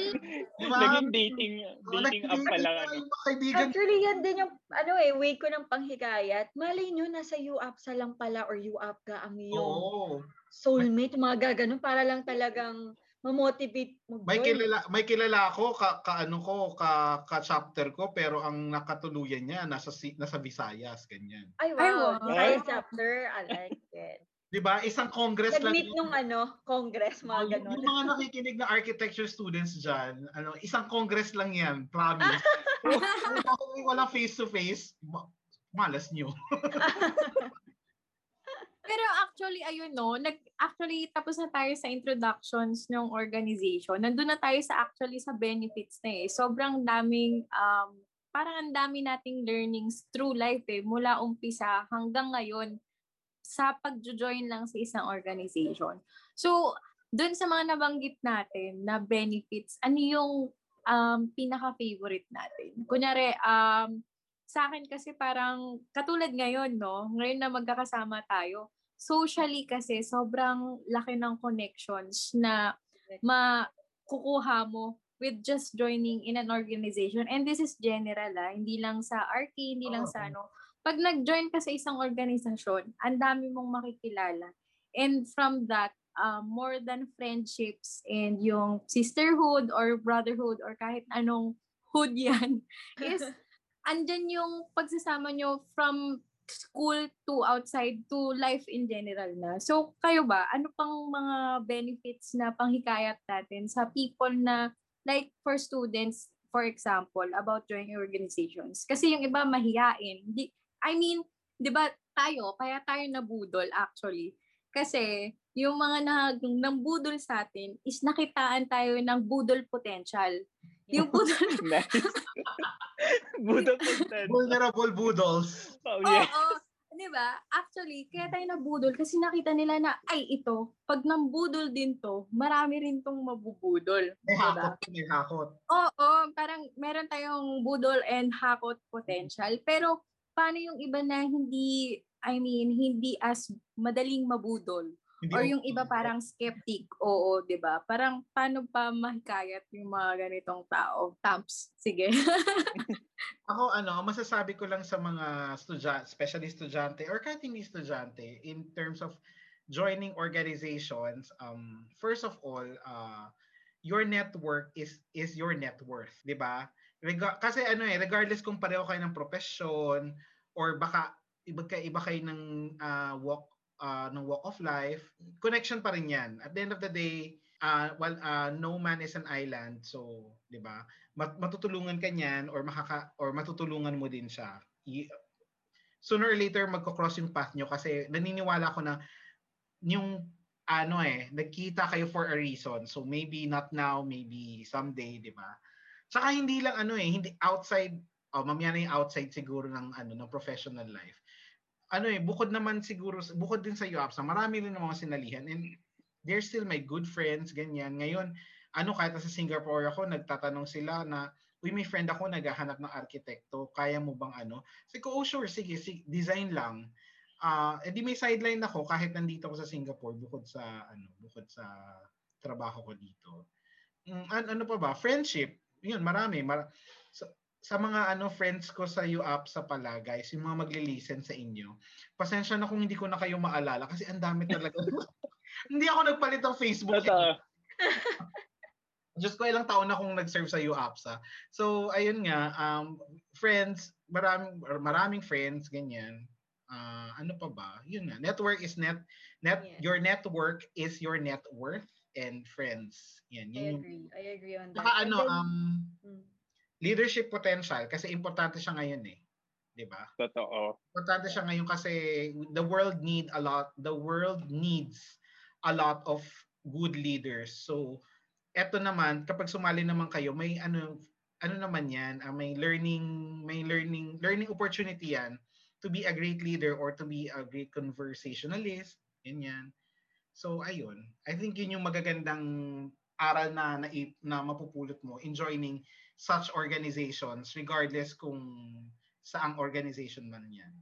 Diba? Naging dating, Oo, dating app nagkikita pala. Ano. Actually, yan din yung, ano eh, way ko ng panghikayat. Malay nyo, nasa UAPSA lang pala or UAP ka ang iyong Oo. soulmate, mga gaganon, para lang talagang mamotivate mo. May kilala, may kilala ako, ka, ka ano ko, ka, ka chapter ko, pero ang nakatuluyan niya nasa nasa Visayas, ganyan. Ay, Ay, wow. wow. Science chapter, I like it. 'Di ba? Isang congress lang. Nag-meet nung ano, congress, mga ganon. yung mga nakikinig na architecture students dyan, ano, isang congress lang yan, promise. Kung wala face to face, ma- malas nyo. Pero actually, ayun no, nag, actually, tapos na tayo sa introductions ng organization. Nandun na tayo sa actually sa benefits na eh. Sobrang daming um, parang ang dami nating learnings through life eh, mula umpisa hanggang ngayon sa pag-join lang sa isang organization. So, dun sa mga nabanggit natin na benefits, ano yung um, pinaka-favorite natin? Kunyari, um, sa akin kasi parang katulad ngayon, no? Ngayon na magkakasama tayo, socially kasi sobrang laki ng connections na makukuha mo with just joining in an organization. And this is general, ah. hindi lang sa RK, hindi lang sa ano. Pag nag-join ka sa isang organisasyon, ang dami mong makikilala. And from that, uh, more than friendships and yung sisterhood or brotherhood or kahit anong hood yan, is andyan yung pagsasama nyo from school to outside to life in general na. So, kayo ba, ano pang mga benefits na panghikayat natin sa people na like for students, for example, about joining organizations. Kasi yung iba mahiyain. Di, I mean, di ba tayo, kaya tayo nabudol actually. Kasi yung mga nag, nang budol sa atin is nakitaan tayo ng budol potential. Yung budol... budol potential. Vulnerable budol's. Oh, Oo, yeah. oh, di ba? Actually, kaya tayo nabudol kasi nakita nila na, ay, ito, pag nambudol din to, marami rin tong mabubudol. May Diba? hakot, may hakot. Oo, parang meron tayong budol and hakot potential. Pero, paano yung iba na hindi, I mean, hindi as madaling mabudol? Hindi Or yung iba parang skeptic, oo, 'di ba? Parang paano pa mahikayat yung mga ganitong tao? Tamps, sige. Ako ano, masasabi ko lang sa mga estudyante, especially estudyante or kahit hindi estudyante in terms of joining organizations, um first of all, uh your network is is your net worth, 'di ba? Rega- kasi ano eh, regardless kung pareho kayo ng profession or baka iba ka iba kayo ng uh, walk uh, ng walk of life, connection pa rin 'yan. At the end of the day, uh, well, uh, no man is an island. So, 'di ba? mat- matutulungan ka niyan or makaka or matutulungan mo din siya. I- sooner or later magko-cross yung path nyo kasi naniniwala ako na yung ano eh, nagkita kayo for a reason. So maybe not now, maybe someday, 'di ba? Tsaka hindi lang ano eh, hindi outside oh, mamaya na yung outside siguro ng ano ng professional life. Ano eh, bukod naman siguro bukod din sa UAPSA, marami rin ng mga sinalihan and they're still my good friends, ganyan. Ngayon, ano kahit sa Singapore ako, nagtatanong sila na, uy, may friend ako naghahanap ng arkitekto, kaya mo bang ano? Sabi ko, oh sure, sige, sige design lang. Ah, edi may sideline ako kahit nandito ako sa Singapore bukod sa ano, bukod sa trabaho ko dito. Mm, an- ano pa ba? Friendship. Yun, marami. Mar- sa, sa mga ano friends ko sa UAP sa pala, guys, yung mga magli-listen sa inyo. Pasensya na kung hindi ko na kayo maalala kasi ang dami talaga. hindi ako nagpalit ng Facebook. Totoo. Diyos ko, ilang taon na akong nag-serve sa UAPSA. So, ayun nga, um, friends, maraming, or maraming friends, ganyan. Ah, ano pa ba? Yun nga, network is net, net Yes. your network is your net worth and friends. Yan, I yun yung, agree. I agree on that. Saka ano, then- um, Mm. Leadership potential, kasi importante siya ngayon eh. 'Di ba? Totoo. Importante siya ngayon kasi the world need a lot, the world needs a lot of good leaders. So, eto naman, kapag sumali naman kayo, may ano ano naman 'yan, ah, may learning, may learning learning opportunity 'yan to be a great leader or to be a great conversationalist, ganyan. So, ayun. I think yun yung magagandang aral na na, na mapupulot mo in joining such organizations regardless kung saang organization man yan.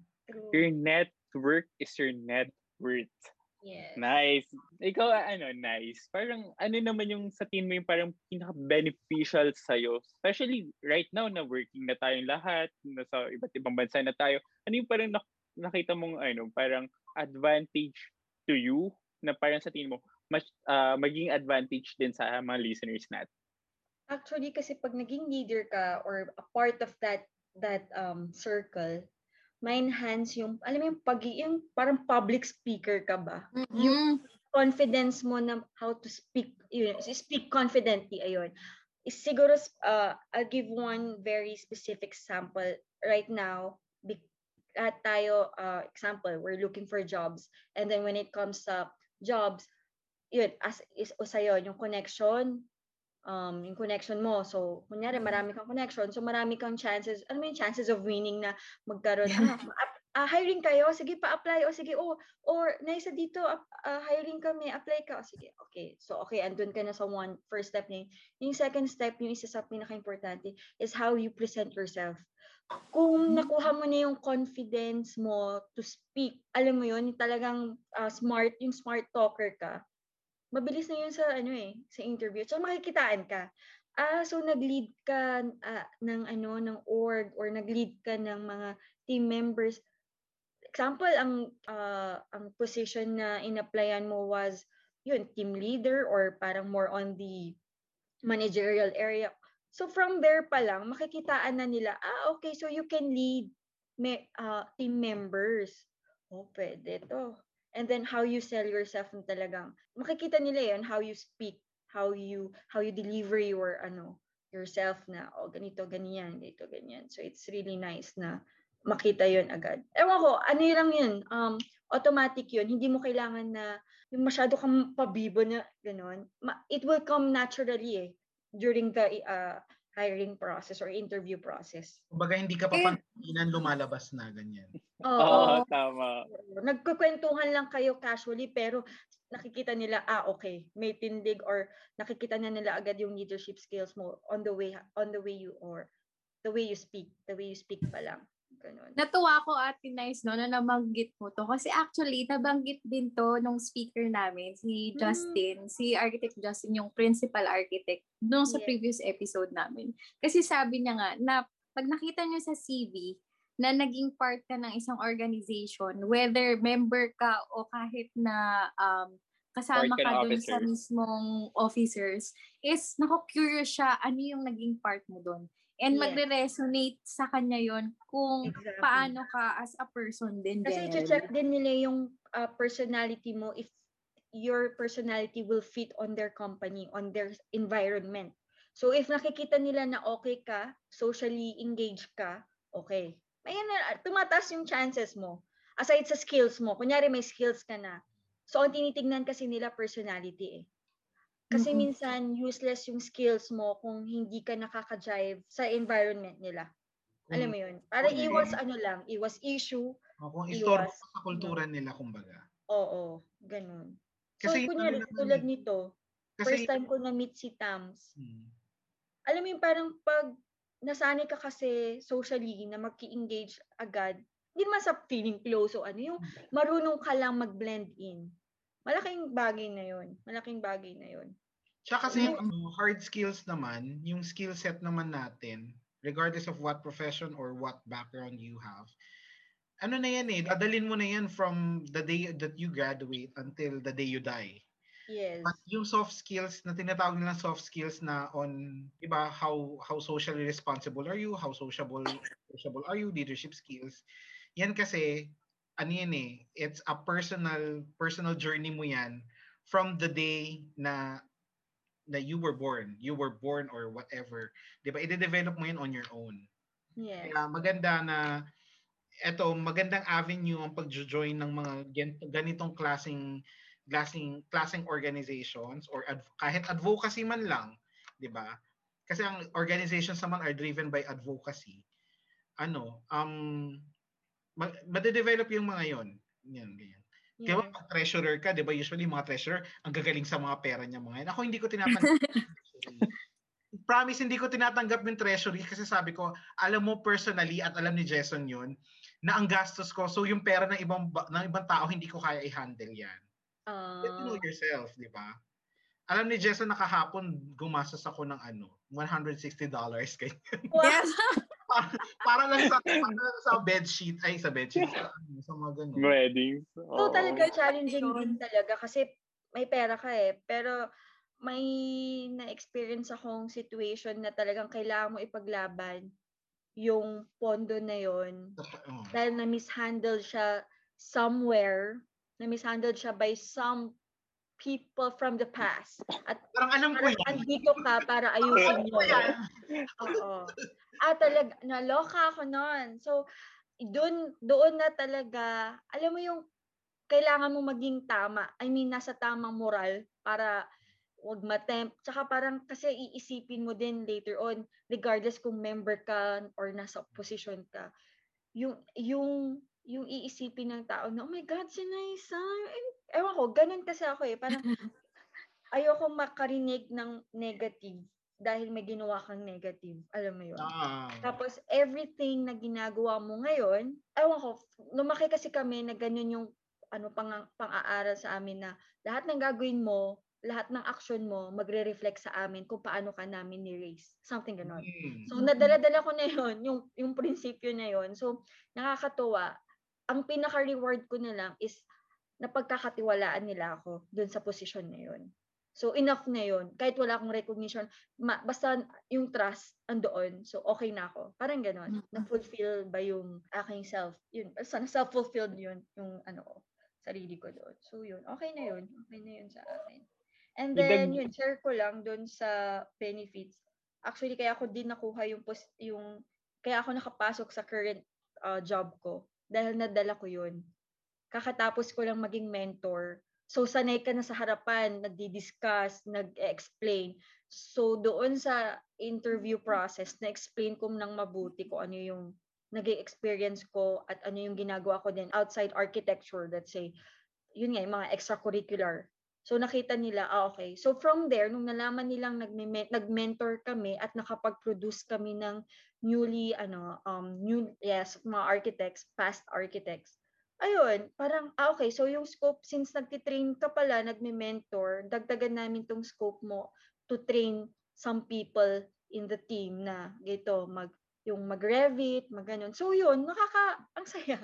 Your network is your net worth. Yes. Nice. Ikaw, ano, nice. Parang, ano naman yung sa tingin mo yung parang pinaka-beneficial sa'yo? Especially right now na working na tayong lahat, nasa iba't ibang bansa na tayo. Ano yung parang nak- nakita mong, ano, parang advantage to you na parang sa tingin mo, mas, ah, maging advantage din sa mga listeners natin? Actually, kasi pag naging leader ka or a part of that that um circle, ma-enhance yung, alam mo yung pag yung parang public speaker ka ba? Mm-mm. confidence mo na how to speak, yun, speak confidently, ayun. Is siguro, uh, I'll give one very specific example right now. Be, at tayo, uh, example, we're looking for jobs. And then when it comes sa jobs, yun, as is o sa'yo, yung connection, um, yung connection mo. So, kunyari, marami kang connection. So, marami kang chances, ano mo yung chances of winning na magkaroon, ah, ma- ah, hiring kayo, sige, pa-apply, o sige, oh, or naisa dito, ap- ah, hiring kami, apply ka, o sige, okay. So, okay, andun ka na sa one, first step niya. Yung second step, yung isa sa pinaka-importante, is how you present yourself. Kung nakuha mo na yung confidence mo to speak, alam mo yun, yung talagang ah, smart, yung smart talker ka, mabilis na yun sa ano eh, sa interview. So makikitaan ka. Ah, so nag-lead ka ah, ng ano ng org or nag-lead ka ng mga team members. Example, ang ah, ang position na in-applyan mo was yun, team leader or parang more on the managerial area. So from there pa lang, makikitaan na nila, ah, okay, so you can lead me, ah, team members. Oh, pwede to. And then how you sell yourself na talagang, makikita nila yan, how you speak, how you, how you deliver your, ano, yourself na, oh, ganito, ganyan, ganito, ganyan. So it's really nice na makita yon agad. Ewan ko, ano lang yun, um, automatic yun. Hindi mo kailangan na yung masyado kang pabibo na gano'n. Ma- it will come naturally eh during the uh, hiring process or interview process. Kumbaga hindi ka pa Eh- lumalabas na ganyan. Oo, Oo. tama. Nagkukwentuhan lang kayo casually pero nakikita nila ah okay may tindig or nakikita na nila agad yung leadership skills mo on the way on the way you or the way you speak the way you speak pa lang ganun Natuwa ko Ate Nice no, na nabanggit mo to. Kasi actually, nabanggit din to nung speaker namin, si Mm. Justin, si Architect Justin, yung principal architect, nung sa Yes. previous episode namin. Kasi sabi niya nga, na pag nakita niyo sa CV, na naging part ka ng isang organization, whether member ka o kahit na um, kasama ka ka dun sa officer. mismong officers, is nako-curious siya ano yung naging part mo dun. And Yes. magre-resonate sa kanya yon kung Exactly. paano ka as a person din Kasi check din nila yung uh, personality mo if your personality will fit on their company, on their environment. So if nakikita nila na okay ka, socially engaged ka, okay. May tumataas yung chances mo. Aside sa skills mo, kunyari may skills ka na. So ang tinitignan kasi nila personality eh. Kasi Mm-mm. minsan useless yung skills mo kung hindi ka nakaka-jive sa environment nila. Alam mo yun? Para Okay. iwas ano lang, iwas issue, O kung istorbo sa kultura nila kumbaga. Oo, ganun. So, Kasi yung kunyari, ano tulad eh, nito, Kasi first time ko na-meet si Tams, Hmm. alam mo yung parang pag nasanay ka kasi socially na mag-engage agad, hindi naman sa feeling close o ano, yung marunong ka lang mag-blend in. Malaking bagay na yun. Malaking bagay na yun. Tsaka kasi Yung- ano, hard skills naman, yung skill set naman natin, regardless of what profession or what background you have, ano na yan eh, dadalin mo na yan from the day that you graduate until the day you die. Yes. But yung soft skills na tinatawag nilang soft skills na on, iba, how how socially responsible are you, how sociable sociable are you, leadership skills. Yan kasi, ano yan eh, it's a personal personal journey mo yan from the day na na you were born, you were born or whatever. 'Di ba? I-develop mo yan on your own. Yes. Kaya maganda na eto magandang avenue ang pag-join ng mga gan- ganitong klasing klaseng klaseng organizations or adv- kahit advocacy man lang, 'di ba? Kasi ang organizations naman are driven by advocacy. Ano, um ma- made-develop yung mga 'yon. Yan, ganyan. Kaya yes. pag treasurer ka, 'di ba? Usually mga treasurer ang gagaling sa mga pera niya mga yan. Ako hindi ko tinatanggap. Promise hindi ko tinatanggap yung treasury kasi sabi ko, alam mo personally at alam ni Jason 'yun na ang gastos ko so yung pera ng ibang ba- ng ibang tao hindi ko kaya i-handle 'yan. Get to know Ah, yourself, 'di ba? Alam ni Jason na kahapon gumastos ako ng ano, $160 kay wow. Yes. para lang sa para lang sa bed sheet ay sa bed sheet sa, ano, sa mga ganun. Weddings. So Oo. talaga challenging din talaga kasi may pera ka eh. Pero may na-experience akong situation na talagang kailangan mo ipaglaban yung pondo na yon dahil na-mishandle siya somewhere, na-mishandle siya by some people from the past. At Parang alam ko yan. andito ka para ayusin yan. Oo. Ah, talaga, naloka ako noon. So, doon, doon na talaga, alam mo yung kailangan mo maging tama. I mean, nasa tamang moral para wag matempt. Tsaka parang kasi iisipin mo din later on, regardless kung member ka or nasa position ka, yung, yung, yung iisipin ng tao na, oh my God, si Naisa. Ewan ko, ganun kasi ako eh. Parang, ayoko makarinig ng negative dahil may ginawa kang negative. Alam mo yun? Ah. Tapos, everything na ginagawa mo ngayon, ewan ko, lumaki kasi kami na ganun yung ano pang pang-aaral sa amin na lahat ng gagawin mo, lahat ng action mo magre-reflect sa amin kung paano ka namin ni-raise. Something ganon. Mm. So nadala-dala ko na 'yon, yung yung prinsipyo na 'yon. So nakakatuwa. Ang pinaka-reward ko na lang is napagkakatiwalaan nila ako dun sa position na 'yon. So enough na 'yon. Kahit wala akong recognition, ma- basta yung trust andoon. So okay na ako. Parang ganon. Na-fulfill ba yung aking self? Yun, sana self-fulfilled yun yung ano ko sarili ko doon. So yun, okay na yun. Okay na yun sa akin. And then, yun, share ko lang doon sa benefits. Actually, kaya ako din nakuha yung, pos- yung kaya ako nakapasok sa current uh, job ko dahil nadala ko yun. Kakatapos ko lang maging mentor. So, sanay ka na sa harapan, nagdi-discuss, nag-explain. So, doon sa interview process, na-explain ko ng mabuti kung ano yung naging experience ko at ano yung ginagawa ko din outside architecture, let's say, yun nga, yung mga extracurricular. So nakita nila, ah okay. So from there, nung nalaman nilang nagme- nag-mentor kami at nakapag-produce kami ng newly, ano, um, new, yes, mga architects, past architects, ayun, parang, ah okay, so yung scope, since nagtitrain ka pala, nagme-mentor, dagdagan namin tong scope mo to train some people in the team na, gito, mag, yung mag-revit, mag ganun. So yun, nakaka, ang saya.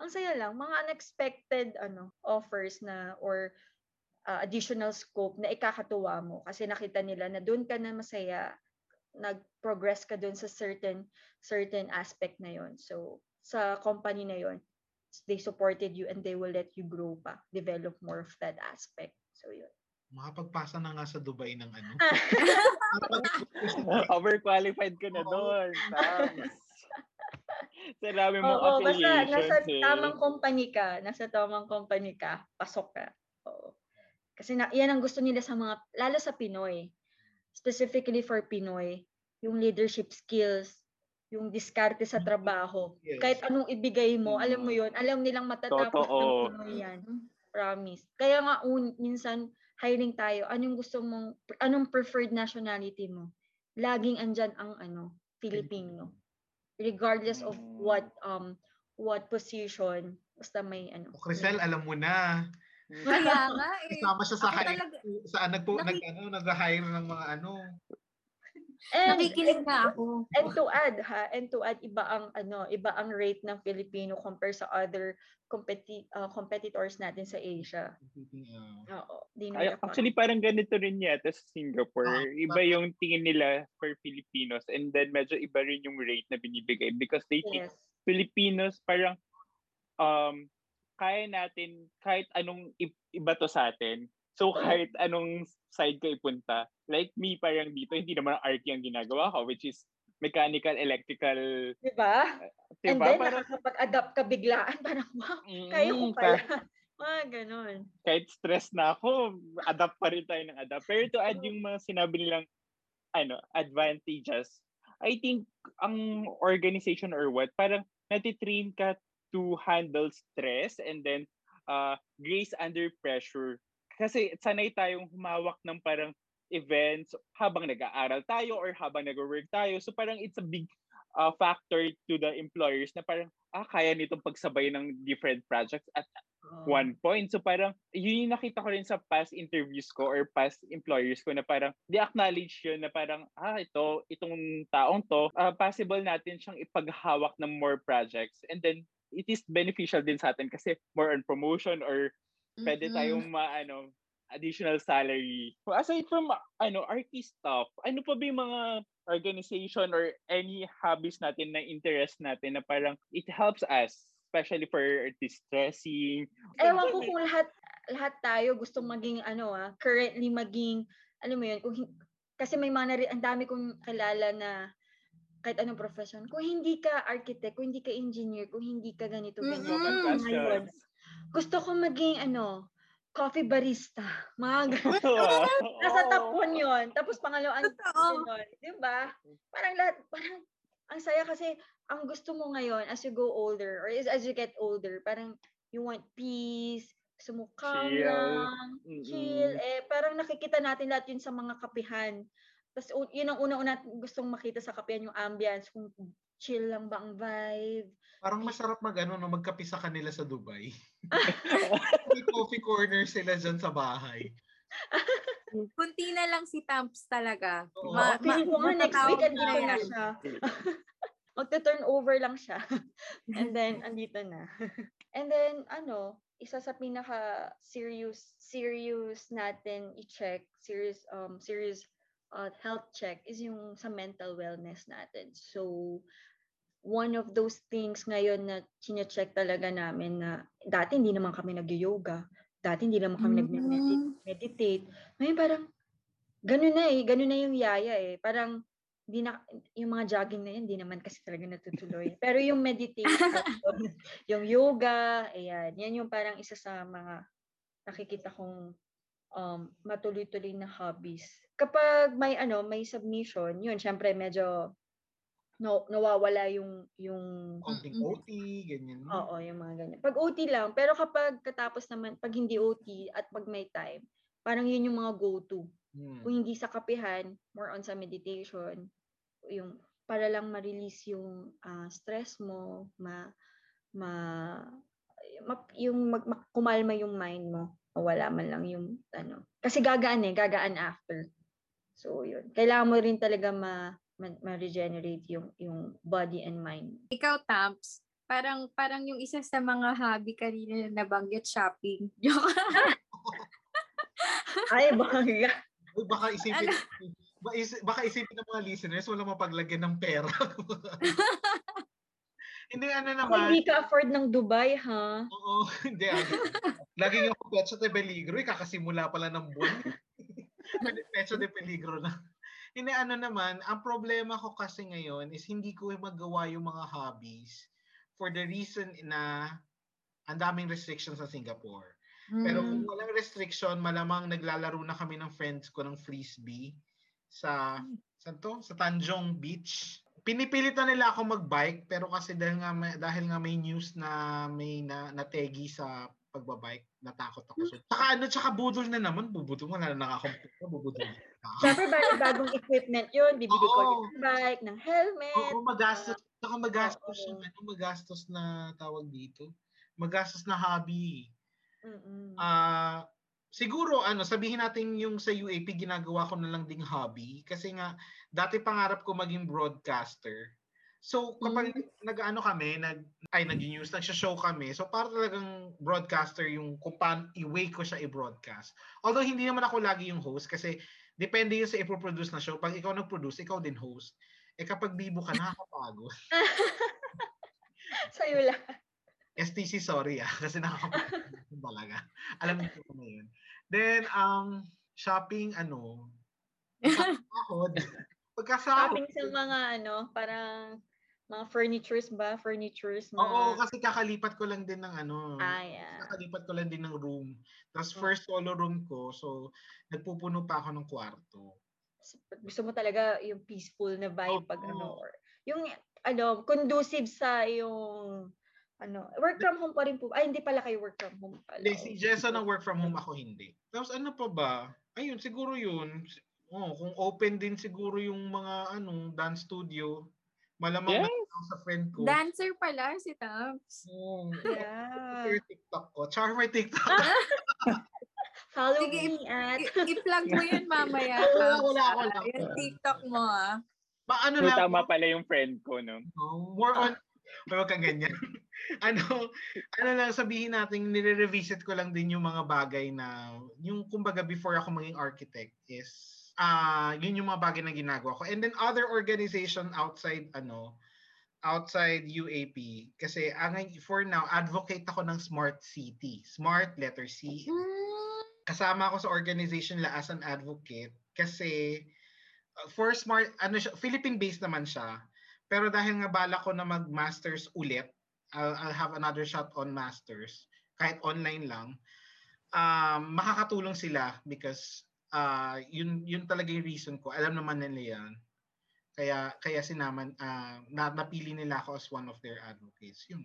Ang saya lang. Mga unexpected ano offers na or uh, additional scope na ikakatuwa mo kasi nakita nila na doon ka na masaya, nag-progress ka doon sa certain certain aspect na yon. So sa company na yon, they supported you and they will let you grow pa, develop more of that aspect. So yun. Makapagpasa na nga sa Dubai ng ano. Overqualified ka na Oo. doon. Sa dami mong Oo, basta nasa eh. tamang company ka, nasa tamang company ka, pasok ka. Kasi na, yan ang gusto nila sa mga, lalo sa Pinoy, specifically for Pinoy, yung leadership skills, yung diskarte sa trabaho. Yes. Kahit anong ibigay mo, alam mo yon alam nilang matatapos ng Totoo. Pinoy yan. Promise. Kaya nga un, minsan hiring tayo, anong gusto mong, anong preferred nationality mo? Laging andyan ang ano, Filipino. Regardless of Mm. what um what position, basta may ano. O, Crisel, alam mo na. Kaya nga eh. Kasama siya sa Ako hire, talaga, sa nagpo, nag, ano, nag-hire ng mga ano. And, nakikinig na ako. and to add ha, and to add iba ang ano, iba ang rate ng Filipino compare sa other competi uh, competitors natin sa Asia. Uh, Oo. Di Ay, actually, parang ganito rin yata sa Singapore. Ah, iba yung tingin nila for Filipinos and then medyo iba rin yung rate na binibigay because they think yes. Filipinos parang um kaya natin kahit anong iba to sa atin. So kahit anong side ka ipunta. Like me parang dito hindi naman archi ang ginagawa ko which is mechanical, electrical, Di ba? And diba? then Parang, nakakapag-adapt ka biglaan, parang wow, kaya ko mm, pala. ka- Mga ganon. kahit stress na ako, adapt pa rin tayo ng adapt. Pero to add yung mga sinabi nilang ano, advantages, I think ang organization or what, parang natitrain ka to handle stress and then uh, grace under pressure. Kasi sanay tayong humawak ng parang events habang nag-aaral tayo or habang nag-work tayo. So parang it's a big uh, factor to the employers na parang, ah, kaya nitong pagsabay ng different projects at one point. So parang, yun yung nakita ko rin sa past interviews ko or past employers ko na parang, they acknowledge yun na parang, ah, ito, itong taong to, ah, possible natin siyang ipaghawak ng more projects. And then, it is beneficial din sa atin kasi more on promotion or pwede Mm-mm. tayong ma, ano, additional salary. Aside from, ano, artist stuff, ano pa ba yung mga organization or any hobbies natin na interest natin na parang it helps us especially for distressing. Ewan ko kung lahat lahat tayo gusto maging ano ah, currently maging alam mo yun, kung kasi may mga nari- ang dami kong kilala na kahit anong profession, kung hindi ka architect, kung hindi ka engineer, kung hindi ka ganito ganyan, Mm-mm. ngayon, gusto ko maging ano, coffee barista. Mga. Nasa top one yun. Tapos pangalawang Totoo. yun. Di ba? Parang lahat, parang, ang saya kasi, ang gusto mo ngayon as you go older, or as, as you get older, parang you want peace, gusto mo calm Chill. lang, chill. Eh, parang nakikita natin lahat yun sa mga kapihan. Tapos yun ang una-una gustong makita sa kapihan, yung ambience, kung chill lang ba ang vibe. Parang masarap mag ano, no, magkape sa kanila sa Dubai. May coffee corner sila dyan sa bahay. Kunti na lang si Tamps talaga. Oo. Ma- Feeling ko nga next week, andito na siya. Magta-turn over lang siya. And then, andito na. And then, ano, isa sa pinaka serious serious natin i-check, serious um serious uh, health check is yung sa mental wellness natin. So, one of those things ngayon na chine-check talaga namin na dati hindi naman kami nag-yoga. Dati hindi naman kami Mm. nag-meditate. Ngayon parang ganun na eh, ganun na yung yaya eh. Parang hindi na, yung mga jogging na yan, hindi naman kasi talaga natutuloy. Pero yung meditation, yung yoga, ayan, yan yung parang isa sa mga nakikita kong um, matuloy-tuloy na hobbies. Kapag may ano, may submission, yun, syempre medyo no, nawawala yung yung Konting. OT, ganyan. Oo, yung mga ganyan. Pag OT lang, pero kapag katapos naman, pag hindi OT at pag may time, parang yun yung mga go-to. Hmm. Kung hindi sa kapihan, more on sa meditation, yung para lang ma-release yung ah, stress mo, ma, ma, ma- yung mag, ma- kumalma yung mind mo, mawala man lang yung ano. Kasi gagaan eh, gagaan after. So yun. Kailangan mo rin talaga ma, ma- ma-regenerate yung yung body and mind. Ikaw, Tamps, parang parang yung isa sa mga hobby kanina na nabanggit, shopping. Ay, bangga. Uy, baka isipin, ba- is- baka isipin ng mga listeners, wala mapaglagyan ng pera. Hindi, ano Kung naman. hindi ka afford ng Dubai, ha? Oo, hindi. Ano, laging ako Petso de Peligro, eh, kakasimula pala ng buwan. Petso de Peligro na. Hindi, ano naman, ang problema ko kasi ngayon is hindi ko magawa yung mga hobbies for the reason na ang daming restrictions sa Singapore. Pero kung Mm. walang restriction, malamang naglalaro na kami ng friends ko ng frisbee sa saan to? Sa Tanjong Beach. Pinipilitan nila ako mag-bike pero kasi dahil nga may, dahil nga may news na may na, nategi sa pagbabike, natakot ako. So, tsaka ano, tsaka budol na naman, bubudol mo na lang akong bubudol. Siyempre, bago bagong equipment yun. Bibili ko ulit ng bike, ng helmet. Oo, magastos. Tsaka magastos yung ano, magastos na tawag dito. Magastos na hobby. Mm-mm. Ah, siguro ano, sabihin natin yung sa UAP ginagawa ko na lang ding hobby kasi nga dati pangarap ko maging broadcaster. So kapag nag-ano kami, nag ay nag-news, nag-show kami. So para talagang broadcaster yung kung paano i-way ko siya i-broadcast. Although hindi naman ako lagi yung host kasi depende yun sa i-produce na show. Pag ikaw nag-produce, ikaw din host. Eh kapag bibo ka, nakakapagod. Sa'yo lang. STC, sorry ah. Kasi nakakapagod talaga. Alam niyo ko na yun. Then, um, shopping, ano, pagkasahod. Pagkasahod. Shopping sa mga ano, parang mga furnitures ba? Furnitures, mga... Oo, kasi kakalipat ko lang din ng ano. Ah, yeah. Kakalipat ko lang din ng room. Tapos Oh. first solo room ko. So, nagpupuno pa ako ng kwarto. Gusto mo talaga yung peaceful na vibe pag Oo. ano, or yung ano, conducive sa yung ano, work from home pa rin po. Ay, hindi pala kayo work from home pala. Hindi, si Jason ang work from home, ako hindi. Tapos ano pa ba? Ayun, siguro yun. Oh, kung open din siguro yung mga ano, dance studio. Malamang Yes. Sa friend ko. Dancer pala si Tamps. Oh, Yeah. Your TikTok ko. Charmer TikTok. Follow Sige, me at i-plug mo yun mamaya. Oo, wala, ah. wala. Yung TikTok mo ah. ba, ano So, lang, tama pala yung friend ko, no? no, more on, huwag kang ganyan. ano, ano lang, sabihin natin, nire-revisit ko lang din yung mga bagay na, yung kumbaga before ako maging architect is, ah yun yung mga bagay na ginagawa ko. And then other organization outside, ano, outside UAP. Kasi ang for now, advocate ako ng smart city. Smart letter C. Kasama ako sa organization la as an advocate kasi uh, for smart ano siya, Philippine based naman siya. Pero dahil nga bala ko na mag-masters ulit, I'll, I'll have another shot on masters kahit online lang. um, makakatulong sila because uh, yun, yun talaga yung reason ko. Alam naman nila yan. Kaya, kaya sinaman, uh, na, napili nila ako as one of their advocates. Yun.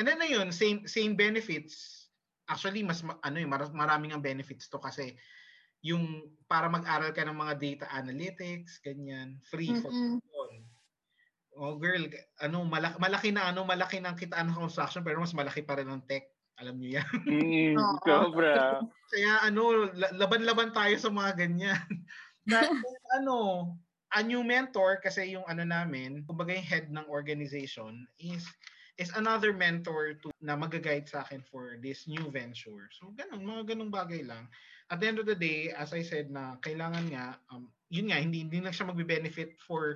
And then ayun, same, same benefits. Actually, mas ano yung maraming ang benefits to kasi yung para mag-aral ka ng mga data analytics, ganyan, free mm-hmm. for Oh girl, ano malaki, malaki na ano, malaki na ang kitaan ng construction pero mas malaki pa rin ang tech. Alam niyo yan. Mm, sobra. Kaya ano, laban-laban tayo sa mga ganyan. na, ano, a new mentor kasi yung ano namin, kumbaga yung head ng organization is is another mentor to na mag-guide sa akin for this new venture. So ganun, mga ganung bagay lang. At the end of the day, as I said na kailangan nga um, yun nga hindi hindi lang siya magbe-benefit for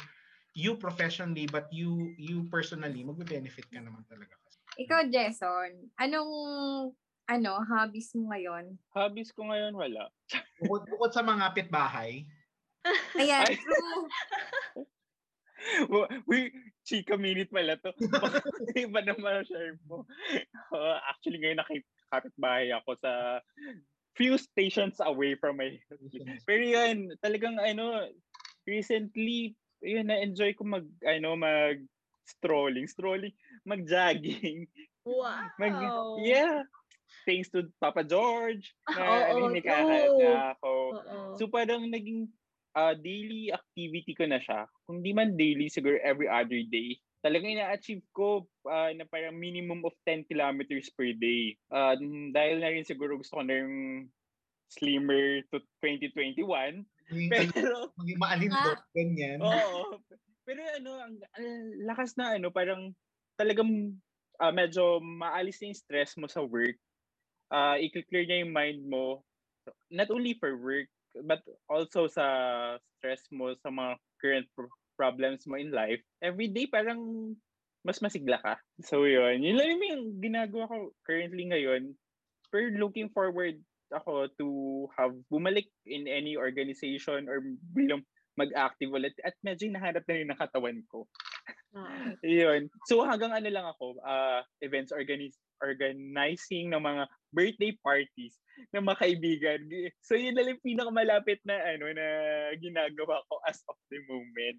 you professionally but you you personally magbe-benefit ka naman talaga. Ikaw, Jason, anong ano, hobbies mo ngayon? Hobbies ko ngayon, wala. bukod, bukod sa mga pitbahay. Ayan, true. We, chika minute pala to. Iba naman share mo. Uh, actually, ngayon nakikapit bahay ako sa few stations away from my Pero yun, talagang ano, recently, yun, na-enjoy ko mag, ano, mag strolling, strolling, mag-jogging. Wow! Mag, yeah. Thanks to Papa George, na oh, ninikahat na ako. Oh, so parang naging uh, daily activity ko na siya. Kung di man daily, siguro every other day. Talagang ina-achieve ko uh, na parang minimum of 10 kilometers per day. Uh, dahil na rin siguro gusto ko na yung slimmer to 2021. Pero, maging maalindot, ganyan. Oo. Pero ano, ang, ang lakas na ano, parang talagang uh, medyo maalis na yung stress mo sa work. Uh, i-clear niya yung mind mo, not only for work, but also sa stress mo sa mga current pro- problems mo in life. Every day parang mas masigla ka. So yun, yun lang yung ginagawa ko currently ngayon. Pero looking forward ako to have bumalik in any organization or bilang mag-active ulit at medyo nahanap na rin ng katawan ko. Uh. Yun. So hanggang ano lang ako, uh, events organize, organizing ng mga birthday parties ng mga kaibigan. So yun na lang pinakamalapit na ano na ginagawa ko as of the moment.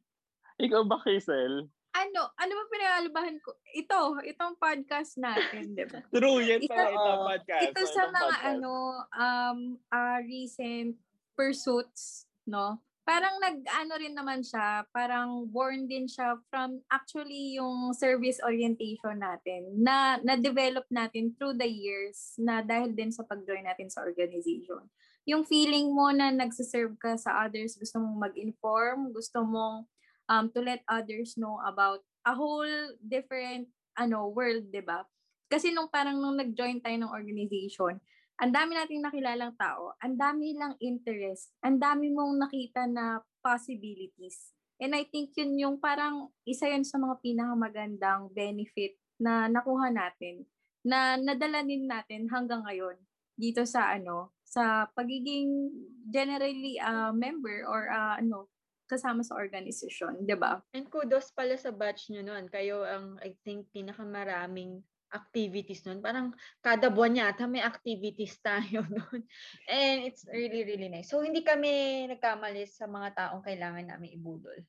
Ikaw ba, Hazel? ano, ano ba pinagalabahan ko? Ito, itong podcast natin, di ba? True, yan ito, pala itong podcast. Ito sa mga podcast. ano, um, uh, recent pursuits, no? Parang nag-ano rin naman siya, parang born din siya from actually yung service orientation natin na na-develop natin through the years na dahil din sa pag-join natin sa organization. Yung feeling mo na nagsiserve ka sa others, gusto mong mag-inform, gusto mong um, to let others know about a whole different ano world, 'di ba? Kasi nung parang nung nag-join tayo ng organization, ang dami nating nakilalang tao, ang dami lang interest, ang dami mong nakita na possibilities. And I think yun yung parang isa yun sa mga pinakamagandang benefit na nakuha natin na nadala din natin hanggang ngayon dito sa ano sa pagiging generally uh, member or uh, ano kasama sa organization, 'di ba? And kudos pala sa batch nyo noon. Kayo ang I think pinakamaraming activities noon. Parang kada buwan yata may activities tayo noon. And it's really, really nice. So, hindi kami nagkamali sa mga taong kailangan namin ibudol.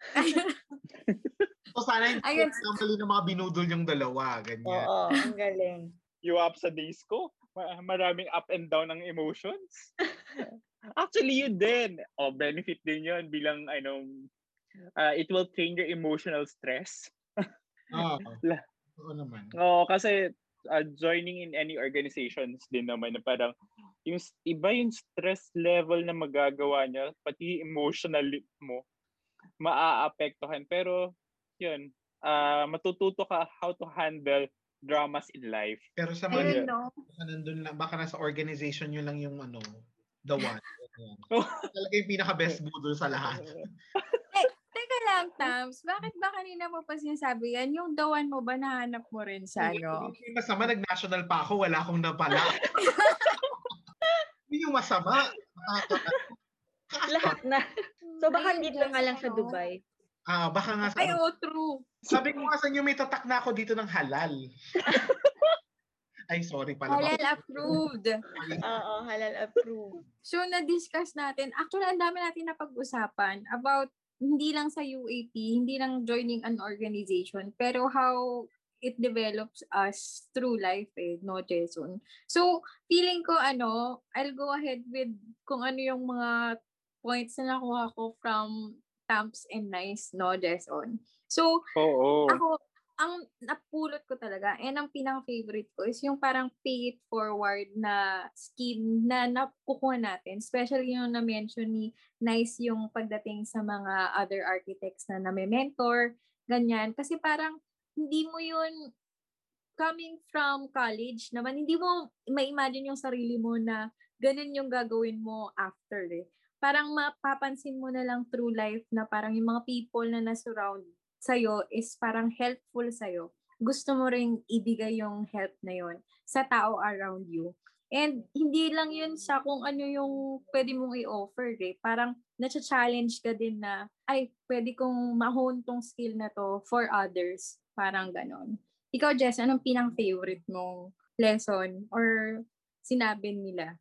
so, sana hindi Ayun. nagkamali ng mga binudol yung dalawa. Ganyan. Oo, ang galing. You up sa days ko? Maraming up and down ng emotions. Actually, yun din. Oh, benefit din yun bilang, ano, uh, it will train your emotional stress. Oo. Oo naman. Oo, kasi uh, joining in any organizations din naman na parang yung iba yung stress level na magagawa niya, pati emotional mo, maaapektuhan. Pero, yun, uh, matututo ka how to handle dramas in life. Pero sa mga, no? baka nandun lang, baka nasa organization nyo lang yung ano, the one. Talaga yung pinaka-best budol sa lahat. lang, Tams. Bakit ba kanina mo pa sinasabi yan? Yung one mo ba nahanap mo rin sa ano? Yung masama, nag-national pa ako, wala akong napala. Yun yung masama. Lahat na. So baka hindi lang nga lang sa Dubai. Ah, baka nga sa... Ay, oh, true. Sabi ko nga sa inyo, may tatak na ako dito ng halal. Ay, sorry pala. Halal approved. Oo, halal approved. So, na-discuss natin. Actually, ang dami natin napag-usapan about hindi lang sa UAP, hindi lang joining an organization, pero how it develops us through life eh, no, Jason? So, feeling ko, ano, I'll go ahead with kung ano yung mga points na nakuha ko from Tamps and Nice, no, Jason? So, Oo. ako, ang napulot ko talaga, and ang pinaka-favorite ko is yung parang pay it forward na scheme na nakukuha natin. Especially yung na-mention ni Nice yung pagdating sa mga other architects na name-mentor, ganyan. Kasi parang hindi mo yun coming from college naman, hindi mo ma-imagine yung sarili mo na ganun yung gagawin mo after eh. Parang mapapansin mo na lang through life na parang yung mga people na na-surround sa'yo is parang helpful sa'yo. Gusto mo ring ibigay yung help na yon sa tao around you. And hindi lang yun sa kung ano yung pwede mong i-offer eh. Parang na-challenge ka din na, ay, pwede kong mahon tong skill na to for others. Parang ganon. Ikaw, Jess, anong pinang-favorite mong lesson or sinabi nila?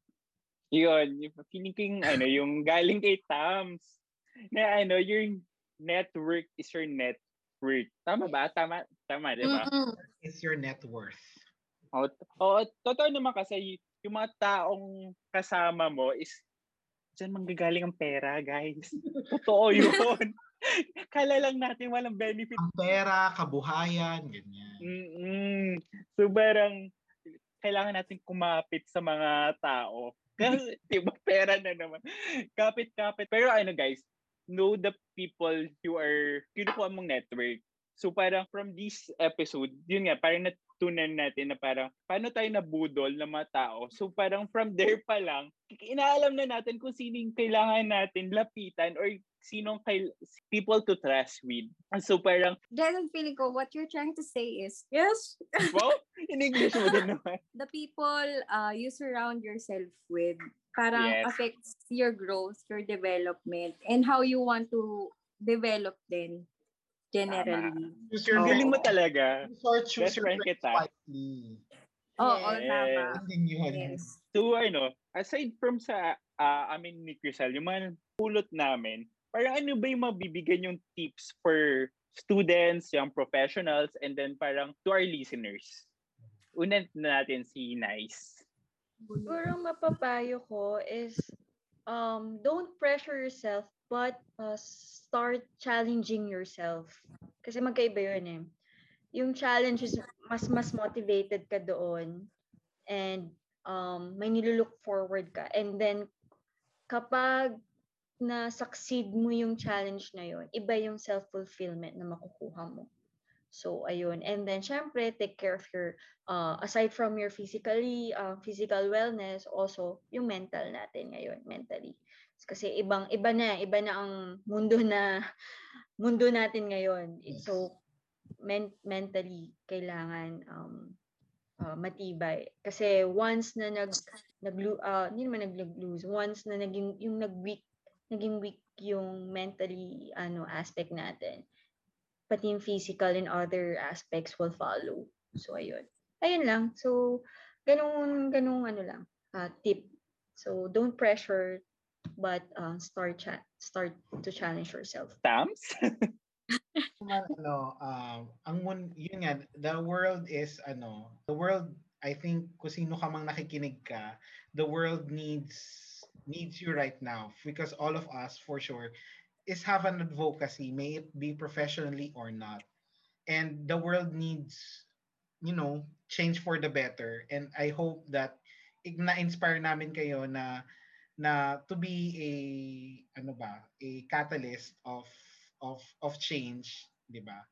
Yun, yung feeling ko yung, ano, yung galing kay Tams. Na ano, your network is your net worth. Tama ba? Tama, tama, di ba? Mm-mm. It's your net worth. Oo, oh, totoo naman kasi yung mga taong kasama mo is dyan manggagaling ang pera, guys. Totoo yun. Kala lang natin walang benefit. Ang pera, kabuhayan, ganyan. Mm-mm. So, parang kailangan natin kumapit sa mga tao. Kasi, di ba, pera na naman. Kapit-kapit. Pero ano, guys, know the people you are, kinukuha mong network. So, parang from this episode, yun nga, parang natutunan natin na parang paano tayo nabudol ng mga tao. So, parang from there pa lang, inaalam na natin kung sino yung kailangan natin lapitan or sinong kail- people to trust with. So, parang, Jason, feeling ko, what you're trying to say is, yes, wow, in English mo din naman. the people uh, you surround yourself with parang Yes. affects your growth, your development, and how you want to develop then generally. Choose your. Feeling mo talaga. Or choose Best your kita. Oo, Yes. tama. Yun yun. Yes. So ano, aside from sa ah, amin ni Crisel, yung mga pulot namin, parang ano ba yung mabibigyan yung tips for students, young professionals, and then parang to our listeners? Una na natin si Nice. Siguro mapapayo ko is um, don't pressure yourself but uh, start challenging yourself. Kasi magkaiba yun eh. Yung challenge is mas mas motivated ka doon and um, may nilulook forward ka. And then kapag na-succeed mo yung challenge na yun, iba yung self-fulfillment na makukuha mo. So, ayun. And then, syempre, take care of your uh, aside from your physically uh, physical wellness also yung mental natin ngayon mentally kasi ibang iba na iba na ang mundo na mundo natin ngayon Yes. so men- mentally kailangan um uh, matibay kasi once na nag nag uh, hindi naman nag-lose once na naging yung nag-weak naging weak yung mentally ano aspect natin pati yung physical and other aspects will follow so ayun ayun lang. So, ganun, ganun ano lang, uh, tip. So, don't pressure, but uh, start cha- start to challenge yourself. Tams? Naman, ano, um, ang mun, yun nga, the world is, ano, the world, I think, kung sino ka mang nakikinig ka, the world needs needs you right now because all of us, for sure, is have an advocacy, may it be professionally or not. And the world needs, you know, change for the better. And I hope that na-inspire namin kayo na na to be a ano ba a catalyst of of of change, 'di ba?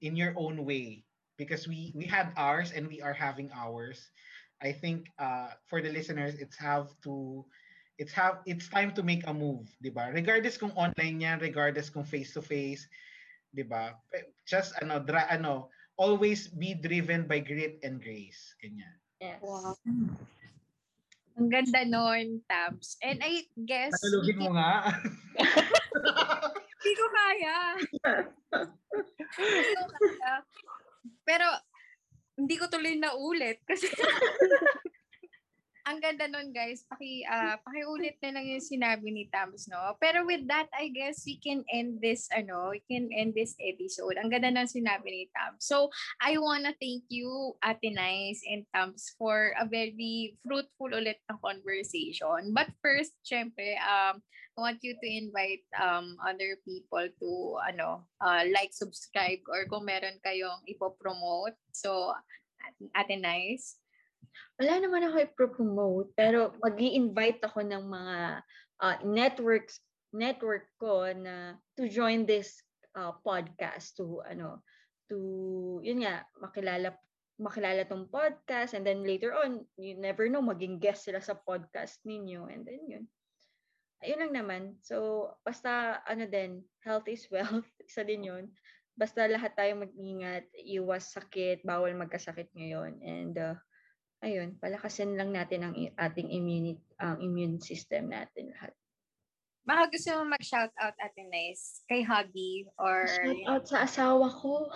In your own way because we we had ours and we are having ours. I think uh for the listeners it's have to it's have it's time to make a move, 'di ba? Regardless kung online yan, regardless kung face to face, 'di ba? Pe- Just ano dra, ano always be driven by grit and grace. Ganyan. Yes. Wow. Ang ganda nun, Tabs. And I guess, Tagalogin mo nga. Hindi ko kaya. Hindi ko kaya. Pero, hindi ko tuloy na ulit kasi ang ganda nun guys, paki, uh, pakiulit na lang yung sinabi ni Tams, no? Pero with that, I guess we can end this, ano, we can end this episode. Ang ganda ng sinabi ni Tams. So, I wanna thank you, Ate Nice and Tams, for a very fruitful ulit na conversation. But first, syempre, um, I want you to invite um, other people to, ano, uh, like, subscribe, or kung meron kayong ipopromote. So, Ate Nice, wala naman ako i-promote, pero mag invite ako ng mga uh, networks network ko na to join this uh, podcast to ano to yun nga makilala makilala tong podcast and then later on you never know maging guest sila sa podcast ninyo and then yun. Ayun lang naman. So basta ano din health is wealth isa din yun. Basta lahat tayo mag-ingat iwas sakit bawal magkasakit ngayon and uh, ayun, palakasin lang natin ang ating immune, ang immune system natin lahat. Baka gusto mo mag-shoutout Ate Nice kay hubby or... Shoutout sa asawa ko.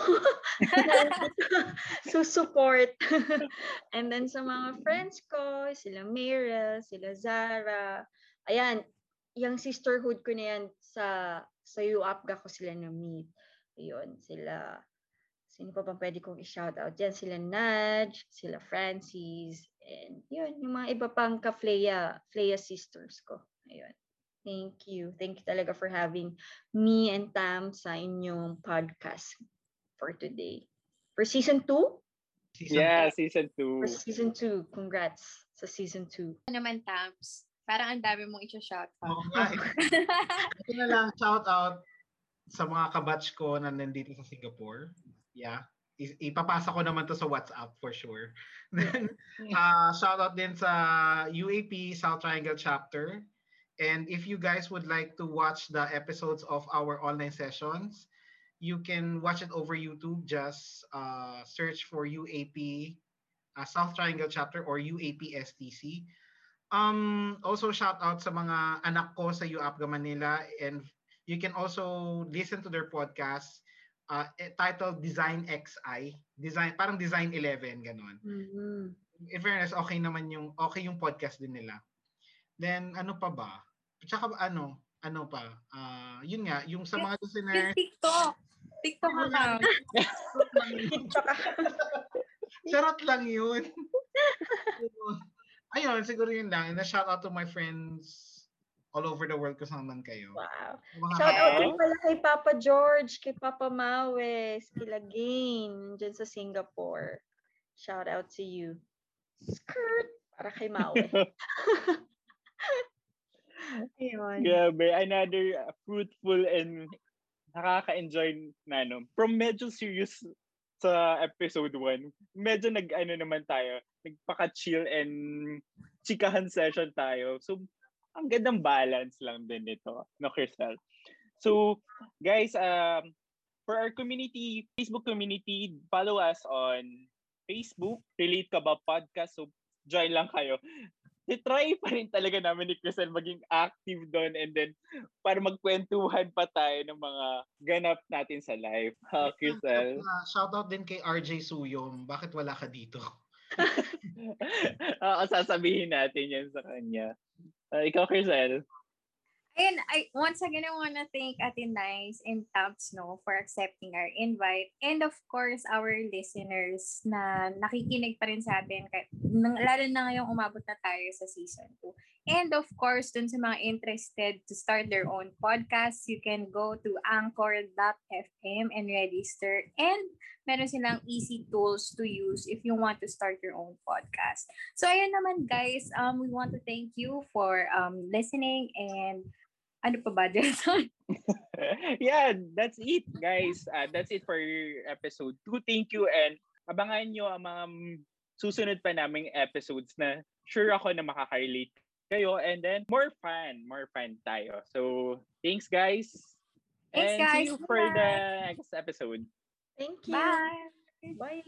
Susuport. And then sa mga friends ko, sila Meryl, sila Zara. Ayan, yung sisterhood ko na yan sa sa UAPGA ko sila na-meet. Ayun, sila Sino pa bang pwede kong i-shoutout? Yan sila Nudge, sila Francis, and yun, yung mga iba pang ka-Flea, Flea sisters ko. Ayun. Thank you. Thank you talaga for having me and Tam sa inyong podcast for today. For season 2? Season yeah, two. season 2. For season 2. Congrats sa season 2. Ano naman, Tams? Parang ang dami mong i-shout out. Oo nga. Eh. Ito na lang, shout out sa mga kabatch ko na nandito sa Singapore. Yeah. ipapasa ko naman to sa WhatsApp for sure. Then, uh, shout out din sa UAP South Triangle chapter. And if you guys would like to watch the episodes of our online sessions, you can watch it over YouTube. Just uh, search for UAP uh, South Triangle chapter or UAP STC. Um, also shout out sa mga anak ko sa UAPGA Manila and you can also listen to their podcast uh, titled Design XI. Design, parang Design 11, ganun. Mm-hmm. In fairness, okay naman yung, okay yung podcast din nila. Then, ano pa ba? Tsaka ano, ano pa? Uh, yun nga, yung sa mga listeners. TikTok. TikTok account. TikTok Charot lang yun. Ayun, siguro yun lang. And a shout out to my friends all over the world man kayo. Wow. Shout out din pala kay Papa George, kay Papa Mawes, kila Gain, dyan sa Singapore. Shout out to you. Skirt! Para kay Mawe. Ayun. Grabe, another fruitful and nakaka-enjoy na no. From medyo serious sa episode 1, medyo nag-ano naman tayo, nagpaka-chill and chikahan session tayo. So, ang gandang balance lang din nito, no, Crystal? So, guys, um, for our community, Facebook community, follow us on Facebook, Relate Ka Ba Podcast. So, join lang kayo. I-try pa rin talaga namin ni Crystal maging active doon and then para magkwentuhan pa tayo ng mga ganap natin sa live. Ha, Crystal? Uh, shout out din kay RJ Suyom. Bakit wala ka dito? uh, sasabihin natin yan sa kanya. Uh, ikaw, Crisel. And I once again I want to thank Ate Nice and Tabs no for accepting our invite and of course our listeners na nakikinig pa rin sa atin lalo na ngayong umabot na tayo sa season 2. And of course, dun sa mga interested to start their own podcast, you can go to anchor.fm and register. And meron silang easy tools to use if you want to start your own podcast. So ayun naman guys, um, we want to thank you for um, listening and ano pa ba, Jason? yeah, that's it, guys. Uh, that's it for episode 2. Thank you and abangan nyo ang mga susunod pa naming episodes na sure ako na makaka-relate kayo and then more fun, more fun tayo. So, thanks guys. Thanks and guys. see you for the next episode. Thank you. Bye. Bye.